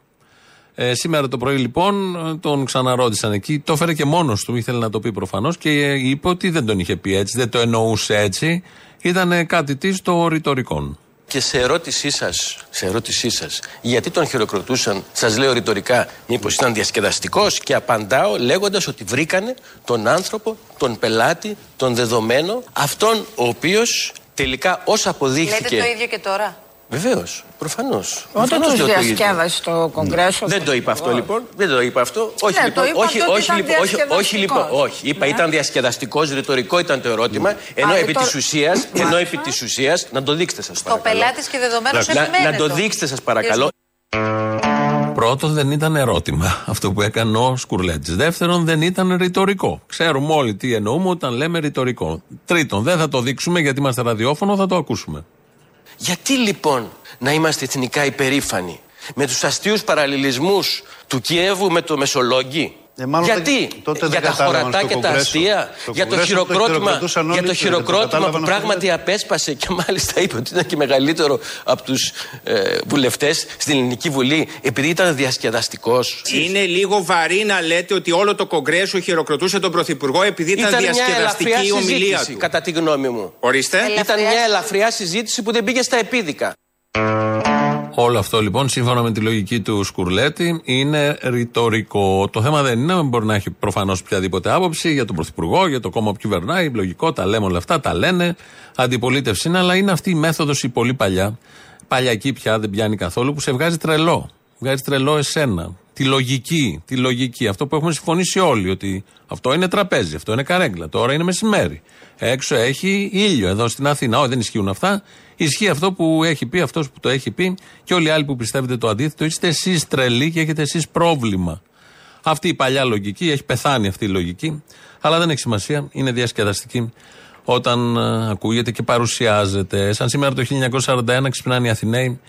Ε, σήμερα το πρωί λοιπόν τον ξαναρώτησαν εκεί. Το έφερε και μόνος του, ήθελε να το πει προφανώς και ε, είπε ότι δεν τον είχε πει έτσι, δεν το εννοούσε έτσι. Ήταν κάτι της το ρητορικών. Και σε ερώτησή σας, σε ερώτησή σας, γιατί τον χειροκροτούσαν, σας λέω ρητορικά, μήπως ήταν διασκεδαστικός και απαντάω λέγοντας ότι βρήκανε τον άνθρωπο, τον πελάτη, τον δεδομένο, αυτόν ο οποίος τελικά ως αποδείχθηκε. Λέτε το ίδιο και τώρα. Βεβαίως, προφανώς. Όταν τους διασκέδασε στο Κογκρέσο. Δεν το είπα αυτό λοιπόν. Δεν το είπα αυτό. Όχι Ναι, λοιπόν. το είπα όχι, αυτό ότι όχι, ήταν λοιπόν, όχι, όχι, λοιπόν. διασκεδαστικός. Όχι. Είπα Ναι. ήταν διασκεδαστικός, ρητορικό ήταν το ερώτημα. Ενώ Α, επί ρητο- της ουσίας, ενώ επί της ουσίας, να το δείξετε σας Το παρακαλώ. πελάτης και δεδομένο Να, επιμένετε. να το δείξετε σας παρακαλώ. Πρώτον, δεν ήταν ερώτημα αυτό που έκανε ο Σκουρλέτη. Δεύτερον, δεν ήταν ρητορικό. Ξέρουμε όλοι τι εννοούμε όταν λέμε ρητορικό. Τρίτον, δεν θα το δείξουμε γιατί είμαστε ραδιόφωνο, θα το ακούσουμε. Γιατί λοιπόν να είμαστε εθνικά υπερήφανοι; Με τους αστείους παραλληλισμούς του Κιέβου με το Μεσολόγγι; Ε, μάλλον Γιατί; δεν- τότε δεν για τα κατάλαβαν χωρατά στο και τα Κογκρέσο. αστεία, Στο για το Κογκρέσο το χειροκρότημα, χειροκροτούσαν όλοι, για το δεν το χειροκρότημα κατάλαβαν που αυτό, πράγματι απέσπασε και μάλιστα είπε ότι ήταν και μεγαλύτερο από τους ε, βουλευτές στην Ελληνική Βουλή επειδή ήταν διασκεδαστικός. Είναι λίγο βαρύ να λέτε ότι όλο το Κογκρέσο χειροκροτούσε τον Πρωθυπουργό επειδή ήταν, μια διασκεδαστική ελαφριά η ομιλία συζήτηση, του. κατά τη γνώμη μου. Ορίστε. Ήταν μια ελαφριά συζήτηση που δεν πήγε στα επίδικα. Όλο αυτό λοιπόν, σύμφωνα με τη λογική του Σκουρλέτη, είναι ρητορικό. Το θέμα δεν είναι, μπορεί να έχει προφανώς οποιαδήποτε άποψη για τον Πρωθυπουργό, για το κόμμα που κυβερνάει. Λογικό, τα λέμε όλα αυτά, τα λένε. Αντιπολίτευση είναι, αλλά είναι αυτή η μέθοδος η πολύ παλιά. Παλιακή πια δεν πιάνει καθόλου, που σε βγάζει τρελό. Βγάζει τρελό εσένα. Τη λογική, τη λογική. Αυτό που έχουμε συμφωνήσει όλοι, ότι αυτό είναι τραπέζι, αυτό είναι καρέγκλα. Τώρα είναι μεσημέρι. Έξω έχει ήλιο εδώ στην Αθήνα. Όχι, δεν ισχύουν αυτά. Ισχύει αυτό που έχει πει αυτός που το έχει πει και όλοι οι άλλοι που πιστεύετε το αντίθετο. Είστε εσείς τρελοί και έχετε εσείς πρόβλημα. Αυτή η παλιά λογική, έχει πεθάνει αυτή η λογική, αλλά δεν έχει σημασία, είναι διασκεδαστική όταν ε, ακούγεται και παρουσιάζεται. Σαν σήμερα το 1941 ξυπνάνε οι Αθηναίοι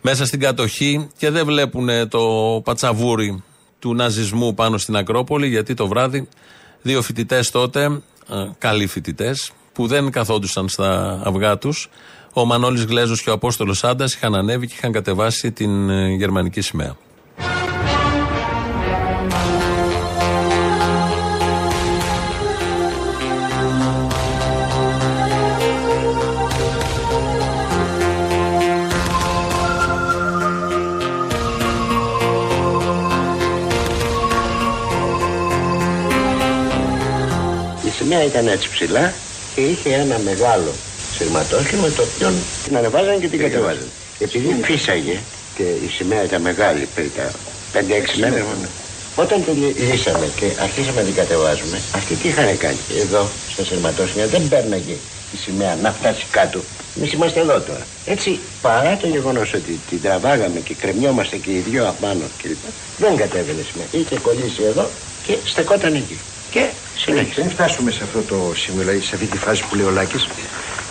μέσα στην κατοχή και δεν βλέπουν το πατσαβούρι του ναζισμού πάνω στην Ακρόπολη, γιατί το βράδυ δύο φοιτητές τότε, ε, καλοί φοιτητές, που δεν καθόντουσαν στα αυγά τους, ο Μανώλης Γλέζος και ο Απόστολος Άντας είχαν ανέβει και είχαν κατεβάσει την ε, γερμανική σημαία. Η σημαία ήταν έτσι ψηλά και είχε ένα μεγάλο σειρματόσχημα το οποίο την ανεβάζανε και την κατεβάζανε. Επειδή φύσαγε και η σημαία ήταν μεγάλη, περί τα 5-6 μέρες μόνο. Όταν τη λύ- λύσαμε και αρχίσαμε να την κατεβάζουμε, αυτοί τι είχαν κάνει. Εδώ, στα σειρματόσχημα, δεν παίρναγε η σημαία να φτάσει κάτω. Εμείς είμαστε εδώ τώρα. Έτσι, παρά το γεγονός ότι την τραβάγαμε και κρεμιόμαστε και οι δυο απάνω κλπ. Δεν κατέβαινε η σημαία. Είχε κολλήσει εδώ και στεκόταν εκεί. Και συνέχισε. Πριν φτάσουμε σε αυτό το σημείο, δηλαδή σε αυτή τη φάση που λέει ο Λάκης,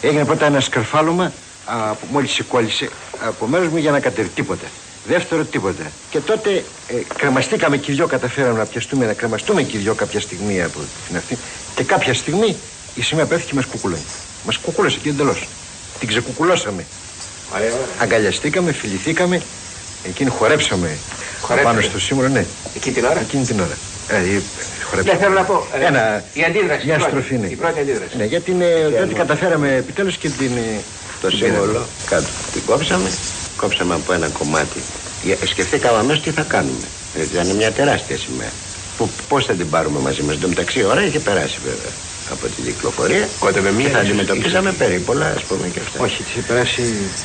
έγινε πρώτα ένα σκαρφάλωμα α, που μόλις σηκώλησε από μέρος μου για να κατέβει τίποτα. Δεύτερο τίποτα. Και τότε ε, κρεμαστήκαμε και οι δυο, καταφέραμε να πιαστούμε, να κρεμαστούμε και οι δυο κάποια στιγμή από την αυτή. Και κάποια στιγμή η σημαία πέφτει και μας κουκουλώνει. Μας κουκούλωσε και εντελώς. Την ξεκουκουλώσαμε. Αγκαλιαστήκαμε, φιληθήκαμε, εκείνη χορέψαμε Χορέψατε. πάνω στο σύμβολο, ναι. Εκεί την ώρα; Εκείνη την ώρα. Ε, ε, χορέψαμε. Ναι, θέλω να πω. ε, Ένα, η αντίδραση. μια η πρώτη. στροφή, ναι. Η πρώτη αντίδραση. Ναι, γιατί είναι, τότε καταφέραμε επιτέλους και την... ε, το την σύμβολο πήραμε. κάτω. Την κόψαμε, κόψαμε από ένα κομμάτι. Για- Σκεφτήκαμε αμέσως τι θα κάνουμε. Γιατί ήταν μια τεράστια σημαία. Που, πώς θα την πάρουμε μαζί μας. Εν τω μεταξύ η ώρα είχε περάσει βέβαια από την κυκλοφορία. Κόντευε μία και θα ίσως, αντιμετωπίσαμε ίσως. περίπολα ας πούμε και αυτά. Όχι, της είχε περάσει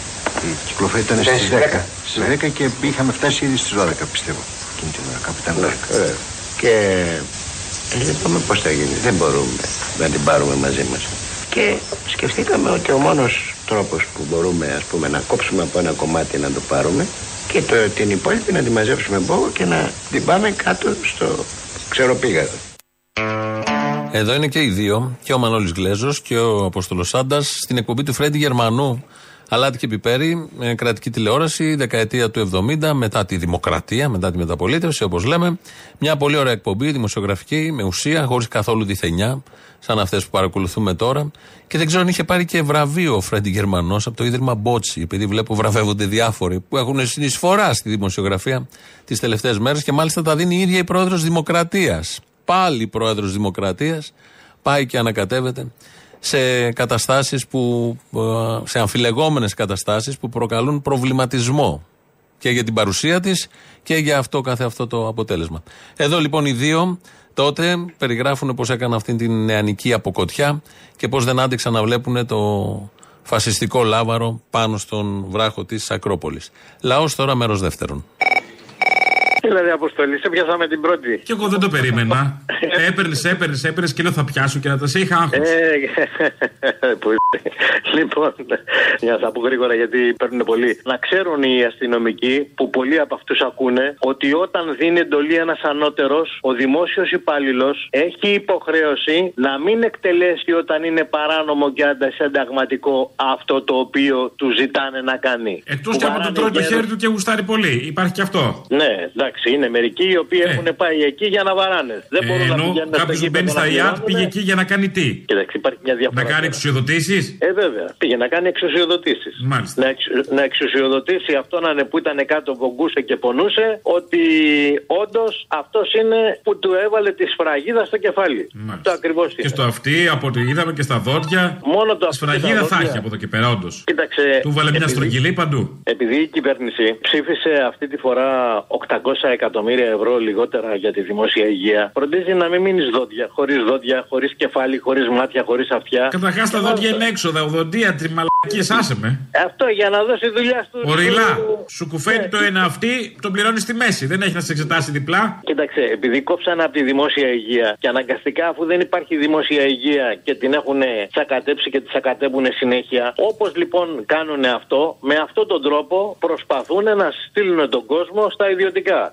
η κυκλοφορία ήταν Ήταν στις στις 10. 10. Στις 10 και είχαμε φτάσει ήδη στις 12 πιστεύω. Εκείνη την ώρα, κάπου ήταν Ναι, 12. ωραία. Και ε, είπαμε πώς θα γίνει. Δεν μπορούμε να την πάρουμε μαζί μας. Και σκεφτήκαμε ότι ο μόνος τρόπος που μπορούμε ας πούμε να κόψουμε από ένα κομμάτι να το πάρουμε και το, την υπόλοιπη να τη μαζέψουμε μπόγο και να την πάμε κάτω στο ξεροπήγαδο. Εδώ είναι και οι δύο, και ο Μανώλης Γλέζος και ο Απόστολος Σάντας, στην εκπομπή του Φρέντι Γερμανού. Αλάτι και πιπέρι, ε, κρατική τηλεόραση, δεκαετία του 70, μετά τη δημοκρατία, μετά τη μεταπολίτευση, όπως λέμε. Μια πολύ ωραία εκπομπή, δημοσιογραφική, με ουσία, χωρίς καθόλου διθενιά, σαν αυτές που παρακολουθούμε τώρα. Και δεν ξέρω αν είχε πάρει και βραβείο ο Φρέντι Γερμανός από το ίδρυμα Μπότσι, επειδή βλέπω βραβεύονται διάφοροι που έχουν συνεισφορά στη δημοσιογραφία τις τελευταίες μέρες και μάλιστα τα δίνει η ίδια η πρόεδρος Δημοκρατίας. Πάλι πρόεδρος Δημοκρατίας, πάει και ανακατεύεται σε καταστάσεις που, ε, σε αμφιλεγόμενες καταστάσεις που προκαλούν προβληματισμό και για την παρουσία της και για αυτό κάθε αυτό το αποτέλεσμα. Εδώ λοιπόν οι δύο τότε περιγράφουν πώς έκαναν αυτή την νεανική αποκοτιά και πώς δεν άντεξαν να βλέπουν το φασιστικό λάβαρο πάνω στον βράχο της Ακρόπολης. Λαός τώρα μέρος δεύτερον. Δηλαδή, Αποστολή, σε πιάσαμε την πρώτη. Και εγώ δεν το περίμενα. έπαιρνες, έπαιρνες, έπαιρνες και λέω θα πιάσω και να τα σε είχα άγχος. Ε, που είσαι. λοιπόν, για να τα πω γρήγορα γιατί παίρνουν πολύ. Να ξέρουν οι αστυνομικοί που πολλοί από αυτούς ακούνε ότι όταν δίνει εντολή ένας ανώτερος, ο δημόσιος υπάλληλος έχει υποχρέωση να μην εκτελέσει όταν είναι παράνομο και αντασυνταγματικό αυτό το οποίο του ζητάνε να κάνει. Εκτός Που και άμα το βαράνε τρώει το γέρος- χέρι του και γουστάρει πολύ. Υπάρχει και αυτό. Ναι, εντάξει, είναι μερικοί οι οποίοι έχουν πάει εκεί για να βαράνε. Δεν μπορούν Ε, να ενώ πηγαίνουν στο κάποιο που γήπεδο μπαίνει στα να ΙΑΤ πληρώνουν. πήγε εκεί για να κάνει τι; Κοίταξε, υπάρχει μια διαφορά. Να κάνει εξουσιοδοτήσεις; Ε, βέβαια. Πήγε να κάνει εξουσιοδοτήσεις. Μάλιστα. Να, εξ, να εξουσιοδοτήσει αυτόν ανε που ήταν κάτω, βογκούσε και πονούσε, ότι όντως αυτός είναι που του έβαλε τη σφραγίδα στο κεφάλι. Το ακριβώς Και είναι. στο αυτί, από ό,τι είδαμε και στα δόντια. Μόνο το Σφραγίδα τα θα δόντια. έχει από εδώ και πέρα, όντως. Κοίταξε. Του βάλε μια επειδή- στρογγυλή παντού. Επειδή η κυβέρνηση ψήφισε αυτή τη φορά 800 εκατομμύρια ευρώ λιγότερα για τη δημόσια υγεία, φροντίζει να μην μείνεις δόντια, χωρίς δόντια, χωρίς κεφάλι, χωρίς μάτια, χωρίς αυτιά. Καταρχάς τα δόντια είναι έξοδα, οδοντία, τριμαλακίε, άσε με. Αυτό για να δώσει δουλειά στου. Οριλά, σου κουφαίνει το ένα αυτή, τον πληρώνεις στη μέση. Δεν έχει να σε εξετάσει διπλά. Κοίταξε, επειδή κόψαν από τη δημόσια υγεία και αναγκαστικά αφού δεν υπάρχει δημόσια υγεία και την έχουν τσακατέψει και τη τσακατεύουν συνέχεια, όπως λοιπόν κάνουν αυτό, με αυτόν τον τρόπο προσπαθούν να στείλουν τον κόσμο στα ιδιωτικά.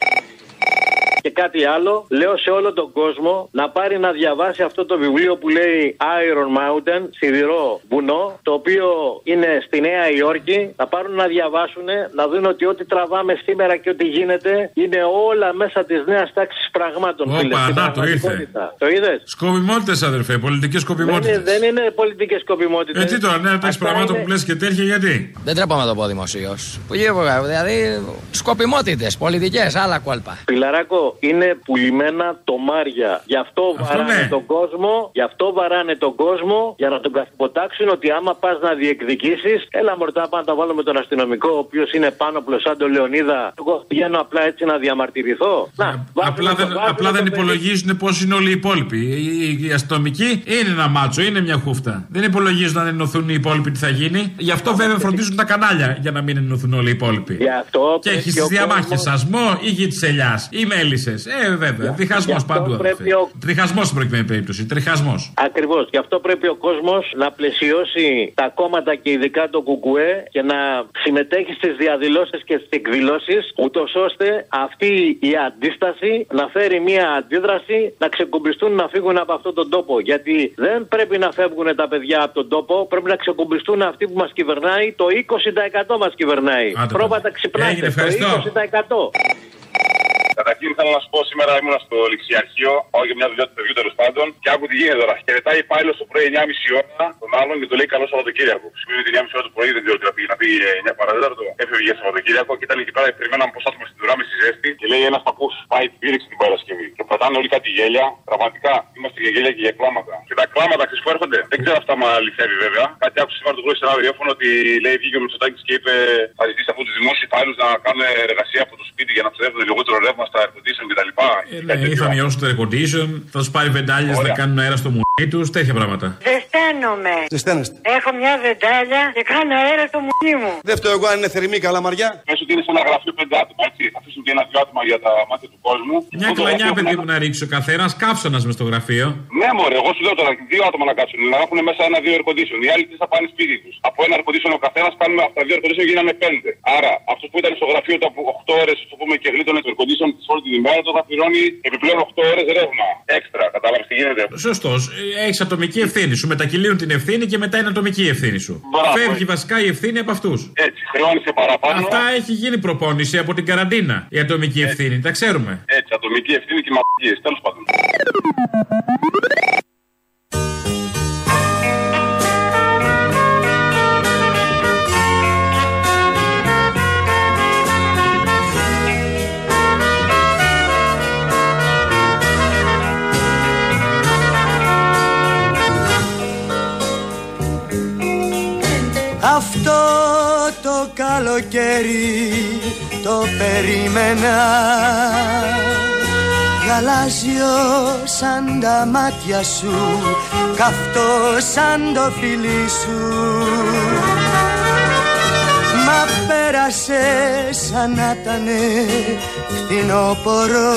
Και κάτι άλλο, λέω σε όλο τον κόσμο να πάρει να διαβάσει αυτό το βιβλίο που λέει Iron Mountain, σιδηρό βουνό, το οποίο είναι στη Νέα Υόρκη. Να πάρουν να διαβάσουν, να δουν ότι ό,τι τραβάμε σήμερα και ό,τι γίνεται είναι όλα μέσα της νέας τάξης πραγμάτων. φίλε, Όπα, στην να το ήρθε. πραγματικότητα. Το είδες; Σκοπιμότητες, αδερφέ, πολιτικές Δεν, σκοπιμότητες. είναι- δεν είναι πολιτικές σκοπιμότητες. Ε, τι τώρα, νέα τάξη πραγμάτων που λες και τέτοια, γιατί; Δεν τρέπομαι να το πω δημοσίως. Δηλαδή, σκοπιμότητες, πολιτικές, άλλα κόλπα. Πιλαράκο, είναι πουλημένα τομάρια. Γι' αυτό, Αυτό βαράνε ναι. τον κόσμο, γι' αυτό βαράνε τον κόσμο για να τον καθυποτάξουν ότι άμα πας να διεκδικήσεις, έλα μορτά πάνω να τα βάλω με τον αστυνομικό, ο οποίος είναι πάνω σαν τον Λεωνίδα. Εγώ πηγαίνω απλά έτσι να διαμαρτυρηθώ. Να, βάζουμε Απλά το- δεν, βάζουμε απλά το δεν παιδί. υπολογίζουν πώς είναι όλοι οι υπόλοιποι. Οι, οι, οι αστυνομικοί είναι ένα μάτσο, είναι μια χούφτα. Δεν υπολογίζουν αν ενωθούν οι υπόλοιποι τι θα γίνει. Γι' αυτό βέβαια φροντίζουν τα κανάλια για να μην ενωθούν όλοι οι υπόλοιποι. Γι' αυτό Και πρέπει έχεις ο τι διαμάχες κόσμος- ασμό ή γη της ελιάς ή μέλισσε. Ε, βέβαια. Διχασμός γι' αυτό παντού. πρέπει ο- Τριχασμό στην προκειμένη περίπτωση. Τριχασμός. Ακριβώς. Γι' αυτό πρέπει ο κόσμος να πλαισιώσει τα κόμματα και ειδικά το Κουκουέ και να συμμετέχει στις διαδηλώσεις και στις εκδηλώσεις, ούτως ώστε αυτή η αντίσταση να φέρει μια αντίδραση να ξεκουμπιστούν να φύγουν από αυτόν τον τόπο. Γιατί δεν πρέπει να φεύγουν τα παιδιά από τον τόπο, πρέπει να ξεκουμπιστούν αυτοί που μας κυβερνάει. Το 20% μας κυβερνάει. Άντε, Πρόβατα Έγινε, ξυπνάτε. ευχαριστώ. Το 20%. Καταρχήν θέλω να σου πω σήμερα ήμουν στο ληξιαρχείο, πάω για μια δουλειά του παιδιού τέλος πάντων και άκου τι γίνεται τώρα. Χαιρετάει υπάλληλο το πρωί 9.30 ώρα τον άλλον και του λέει καλό Σαββατοκύριακο. Που Σημαίνει ότι 9.30 ώρα το πρωί δεν ξέρω τι να πει, να πει 9 παραδέταρτο. Έφευγε για Σαββατοκύριακο και ήταν εκεί πέρα περιμέναμε πώ άτομα στην ουρά με στη ζέστη και λέει ένας παππούς πάει την πήρεξε την Παρασκευή. Και πατάνε όλοι κάτι γέλια. Πραγματικά είμαστε για γέλια και για κλάματα. Και τα κλάματα ξέρεις που έρχονται; Δεν ξέρω αυτά μα αληθεύει βέβαια. Κάτι άκουσα σήμερα το πρωί σε ένα ραδιόφωνο ότι λέει βγήκε ο Μητσοτάκης και είπε θα ζητήσει από τους δημόσιους υπάλληλους να κάνουν εργασία από το σπίτι για να ψεύδουν λιγότερο ρεύμα στα air condition κτλ. Ε, ναι, ή θα μειώσουν το air condition, θα τους πάρει βεντάλια να κάνουν αέρα στο μουνί τους, τέτοια πράγματα. Ζεσταίνομαι. Ζεσταίνεστε. Έχω μια βεντάλια και κάνω αέρα στο μουνί μου. Δεν φταίω εγώ αν είναι θερμή καλαμαριά. Πες ότι είναι σε ένα γραφείο πέντε άτομα, έτσι. Αφήσουν και ένα δυο άτομα για τα μάτια του κόσμου. Μια Αυτό το κλανιά, γραφείο παιδί έχουν μου, να ρίξει ο καθένας, κάψονας μες στο γραφείο. Ναι, μωρέ, εγώ σου λέω τώρα δύο άτομα να κάτσουν. Να έχουν μέσα ένα-δύο air condition. Οι άλλοι τι θα πάνε σπίτι τους. Από ένα air condition ο καθένας κάνουμε αυτά τα δύο air condition γίνανε πέντε. Άρα αυτός που ήταν στο γραφείο του από 8 ώρες, το πούμε και γλίτωνε το air condition της όλη την ημέρα, το θα πληρώνει επιπλέον 8 ώρες ρεύμα. Έξτρα. Κατάλαβες τι γίνεται; Σωστός. Έχεις ατομική ευθύνη σου. Μετακυλίουν την ευθύνη και μετά είναι ατομική η ευθύνη σου. Μπράβο. Φεύγει βασικά η ευθύνη από αυτούς. Έτσι, χρεώνει παραπάνω. Αυτά έχει γίνει προπόνηση από την καραντίνα. Η ατομική ευθύνη. Τα ξέρουμε. Έτσι, ατομική ευθύνη και μαγικίε. Τέλος πάντων. Αυτό το καλοκαίρι το περίμενα Γαλάζιο σαν τα μάτια σου Καυτό σαν το φιλί σου. Μα πέρασε σαν να ήτανε φθινόπορο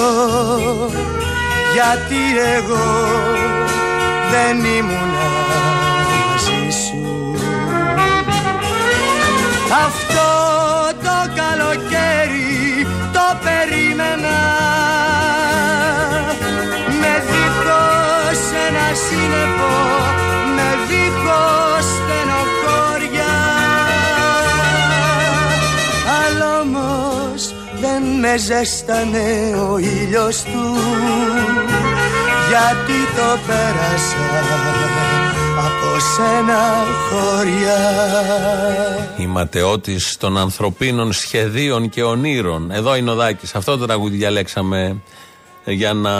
Γιατί εγώ δεν ήμουνα μαζί σου. Αυτός με ζέστανε ο ήλιος του Γιατί το πέρασα από σένα χωριά Η ματαιώτης των ανθρωπίνων σχεδίων και ονείρων. Εδώ είναι ο Δάκης. Αυτό το τραγούδι διαλέξαμε για να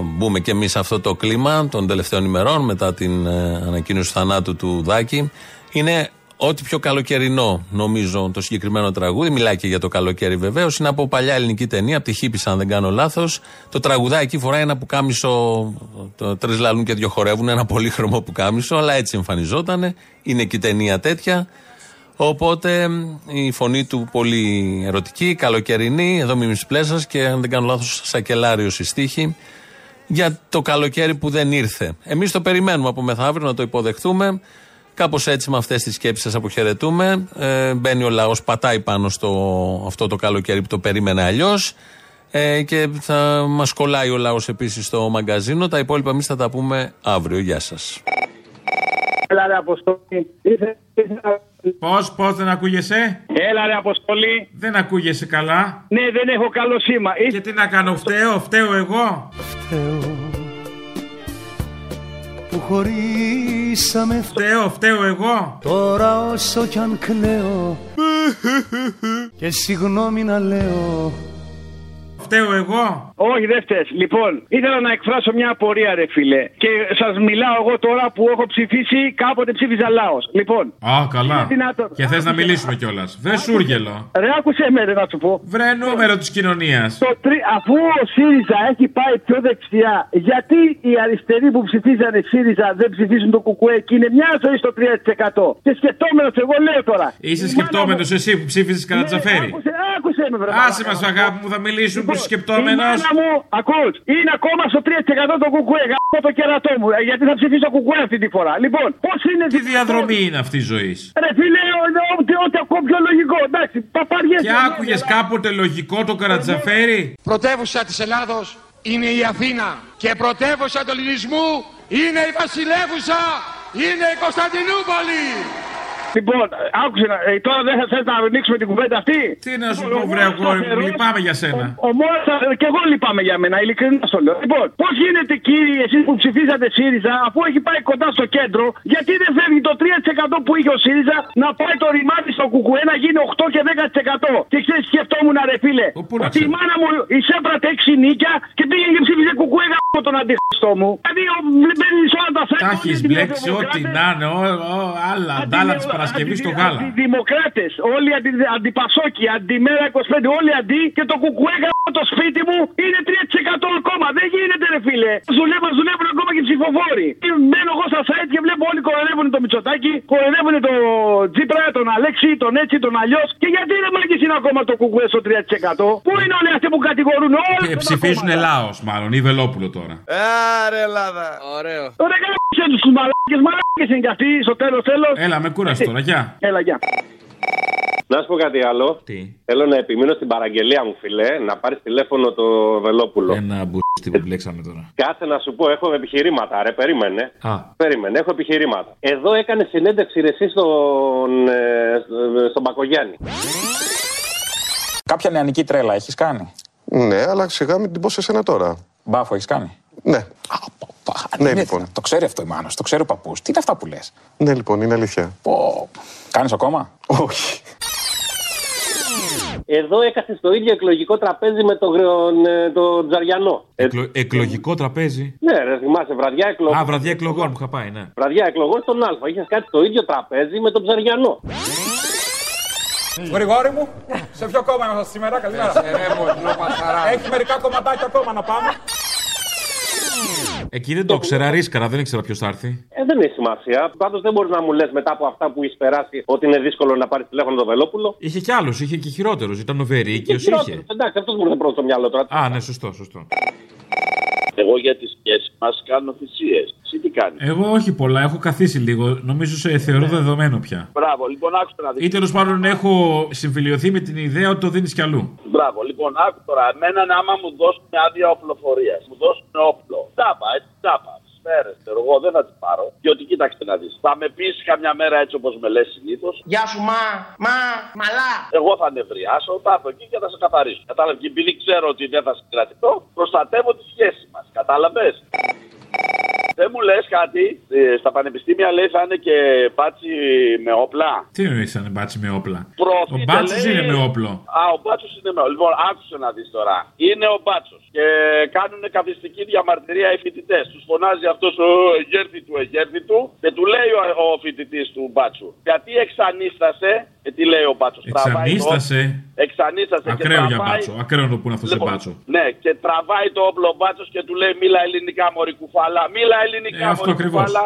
μπούμε και εμείς σε αυτό το κλίμα των τελευταίων ημερών μετά την ε, ανακοίνωση του θανάτου του Δάκη. Είναι ό,τι πιο καλοκαιρινό νομίζω το συγκεκριμένο τραγούδι. Μιλάει και για το καλοκαίρι βεβαίως. Είναι από παλιά ελληνική ταινία, από τη Χίπη, αν δεν κάνω λάθος. Το τραγουδάκι φοράει ένα πουκάμισο. Τρεις λαλούν και δύο χορεύουν, ένα πολύχρωμο πουκάμισο, αλλά έτσι εμφανιζόταν. Είναι και η ταινία τέτοια. Οπότε η φωνή του πολύ ερωτική, καλοκαιρινή, εδώ μιμης πλέσας και αν δεν κάνω λάθος σακελάριος η στίχη για το καλοκαίρι που δεν ήρθε. Εμείς το περιμένουμε από μεθαύριο να το υποδεχτούμε. Κάπως έτσι με αυτές τις σκέψεις σας αποχαιρετούμε. Ε, μπαίνει ο λαός, πατάει πάνω στο αυτό το καλοκαίρι που το περίμενε αλλιώς. Ε, και θα μας κολλάει ο λαός επίσης στο μαγκαζίνο. Τα υπόλοιπα εμείς θα τα πούμε αύριο. Γεια σας. Έλα ρε Αποστόλη. Πώς, πώς δεν ακούγεσαι; Έλα ρε Αποστόλη. Δεν ακούγεσαι καλά. Ναι, δεν έχω καλό σήμα. Και τι να κάνω, φταίω, φταίω εγώ; Φταίω που χωρίσαμε Φταίω, φταίω εγώ. Τώρα όσο κι αν κλαίω Και συγγνώμη να λέω φταίω εγώ; Όχι, δεν φταίς. Λοιπόν, ήθελα να εκφράσω μια απορία, ρε φίλε. Και σας μιλάω εγώ τώρα που έχω ψηφίσει, κάποτε ψήφιζα λαός. Λοιπόν. Α, καλά. είναι δυνατόν. Και θες να μιλήσουμε κιόλας. Βρε σούργελο. Ρε, άκουσε με, ρε, να σου πω. Βρε νούμερο της κοινωνίας. Το τρι- Αφού ο ΣΥΡΙΖΑ έχει πάει πιο δεξιά, γιατί οι αριστεροί που ψηφίζανε ΣΥΡΙΖΑ δεν ψηφίζουν το ΚΚΕ και είναι μια ζωή στο 3%. Και σκεπτόμενος, εγώ λέω τώρα. Είσαι σκεπτόμενος εσύ που ψήφιζε Καρατζαφέρη. Άκουσε, άκουσε με, βρε. Άσε μας, αγάπη μου, θα μιλήσουν που είσαι σκεπτόμενος. Η μάνα μου, ακούς, είναι ακόμα στο 3% το κουκουέ. Γαμώ το κερατό μου. ε, Γιατί θα ψηφίσω κουκουέ αυτή τη φορά. Λοιπόν, πώς είναι. Τι διαδρομή είναι αυτή η ζωή; Ρε φίλε, ο- ο- ό,τι ό,τι ακούω πιο λογικό. Εντάξει, παπαριές. Και άκουγες κάποτε λογικό το Καρατζαφέρη. Πρωτεύουσα της Ελλάδος είναι η Αθήνα και πρωτεύουσα του ελληνισμού είναι η Βασιλεύουσα, είναι η Κωνσταντινούπολη. Λοιπόν, άκουσε να. ε, τώρα δεν θα θες να ανοίξουμε την κουβέντα αυτή; Τι να σου πω, βρε αγόρι μου, λυπάμαι για σένα. Ο μόνο και εγώ λυπάμαι για μένα, ειλικρινά στο λέω. Λοιπόν, πώς γίνεται κύριοι εσείς που ψηφίσατε ΣΥΡΙΖΑ, αφού έχει πάει κοντά στο κέντρο, γιατί δεν φεύγει το 3% που είχε ο ΣΥΡΙΖΑ να πάει το ρημάδι στο κουκουέ να γίνει 8 και 10%. Και ξέρεις, σκεφτόμουν ρε φίλε, να ότι η μάνα μου εισέπρατε 6 νίκια και πήγε και ψήφιζε κουκουέ γάμο τον αντίχριστό μου. Δηλαδή, ο- μπαίνεις σε όλα τα Τα θέματα. έχεις μπλέξει ό,τι να είναι, ο- ο- άλλα, αντάλλα τη Παρασκευή στο γάλα. Αντιδημοκράτες, όλοι αντι, αντιπασόκοι, αντιμέρα 25, όλοι αντί και το κουκουέ γάμο το σπίτι μου είναι 3% ακόμα. Δεν γίνεται, ρε φίλε. Δουλεύουν, δουλεύουν ακόμα και οι ψηφοφόροι. Και Μένω εγώ στα site και βλέπω όλοι κοροϊδεύουν το Μητσοτάκι, κοροϊδεύουν το Τζίπρα, τον Αλέξη, τον έτσι, τον αλλιώς. Και γιατί δεν μάγκε είναι ακόμα το κουκουέ στο 3%. Πού είναι όλοι αυτοί που κατηγορούν όλοι. Και ψηφίζουν Λάο, μάλλον, ή Βελόπουλο τώρα. Άρε Ελλάδα. Ωραίο. Ωραία, κάτσε του μαλάκες, μαλάκες είναι και αυτοί στο τέλος τέλος. Έλα, με κούρασε τώρα, γεια. Έλα, γεια. Να σου πω κάτι άλλο. Τι; Θέλω να επιμείνω στην παραγγελία μου, φιλέ, να πάρεις τηλέφωνο το Βελόπουλο. Ένα μπουστί που μπλέξαμε τώρα. Κάτσε να σου πω, έχω επιχειρήματα, ρε. Περίμενε. Α. Περίμενε, έχω επιχειρήματα. Εδώ έκανε συνέντευξη ρε, εσύ στον, ε, στον Μπακογιάννη. Κάποια νεανική τρέλα έχεις κάνει; Ναι, αλλά σιγά μην την πω σε σένα τώρα. Μπάφο έχεις κάνει; Ναι. Ναι, Είναι- λοιπόν. Το ξέρει αυτό η μάνα, σου, το ξέρει ο παππού. Τι είναι αυτά που λε. Ναι, λοιπόν, είναι αλήθεια. Πω. Κάνει ακόμα. Όχι. Εδώ έκασε στο ίδιο εκλογικό τραπέζι με τον ε, το Τζαριανό. Ε, Εκλο- εκλογικό τραπέζι. ναι, ρε, θυμάσαι, βραδιά εκλογών. Α, βραδιά εκλογών που είχα πάει, ναι. Βραδιά εκλογών στον Α. Είχε κάτι στο ίδιο τραπέζι με τον Ψαριανό. Γρηγόρη μου, σε ποιο κόμμα είμαστε σήμερα, καλημέρα. Έχει μερικά κομματάκια ακόμα να πάμε. Εκεί δεν το ήξερα, ρίσκαρα, δεν ήξερα ποιος θα έρθει. Ε, δεν έχει σημασία. Πάντως δεν μπορείς να μου λες μετά από αυτά που έχεις περάσει ότι είναι δύσκολο να πάρεις τηλέφωνο τον Βελόπουλο. Είχε κι άλλου, είχε και χειρότερου. Ήταν ο Βερίκιος, είχε. Χειρότερος. Εντάξει, αυτός μου ήρθε πρώτο στο μυαλό τώρα. Α, ναι, σωστό, σωστό. Εγώ για τι σχέσει μας κάνω θυσίες. Εσύ τι κάνεις; Εγώ όχι πολλά, έχω καθίσει λίγο. Νομίζω σε θεωρώ δεδομένο πια. Μπράβο, λοιπόν, άκουσα να δεις. Ή τέλος πάντων έχω συμφιλειωθεί με την ιδέα ότι το δίνεις κι αλλού. Μπράβο, λοιπόν, άκου τώρα. Εμένα, άμα μου δώσουν άδεια οπλοφορίας, μου δώσουν όπλο. Τάπα, έτσι, τάπα. Μέρες, ξέρω εγώ, δεν θα τις πάρω. Διότι κοίταξε να δεις. Θα με πεις καμιά μέρα έτσι όπως με λες συνήθως. Γεια σου, μα, μα, μαλά. Εγώ θα νευριάσω, θα έρθω εκεί και θα σε καθαρίσω. Κατάλαβε. Και επειδή ξέρω ότι δεν θα συγκρατηθώ, προστατεύω τη σχέση μας. Κατάλαβες; Δεν μου λες κάτι. ε, Στα πανεπιστήμια λέει θα είναι και πάτσι με όπλα. Τι εννοείς αν είναι μπάτσι με όπλα; Προωθείται, Ο μπάτσος λέει- είναι με όπλο. Α, ο μπάτσος είναι με όπλο. Λοιπόν, άκουσε να δεις τώρα. Είναι ο μπάτσος. Και κάνουν καθιστική διαμαρτυρία οι φοιτητές. Τους φωνάζει αυτός ο εγέρθη του εγέρθη του και του λέει ο, ο φοιτητής του μπάτσου. Γιατί εξανίστασε. Και τι λέει ο μπάτσος. Εξανίστασε. Εξανίστασε και Ακραίο για τραβάει. μπάτσο. Ακραίο να το πούνε αυτός σε Λοιπόν, μπάτσο. Ναι, και τραβάει το όπλο ο μπάτσος και του λέει Μίλα ελληνικά, Μωρή κουφάλα. Μίλα ελληνικά, Ε, αυτό Μωρή ακριβώς. κουφάλα.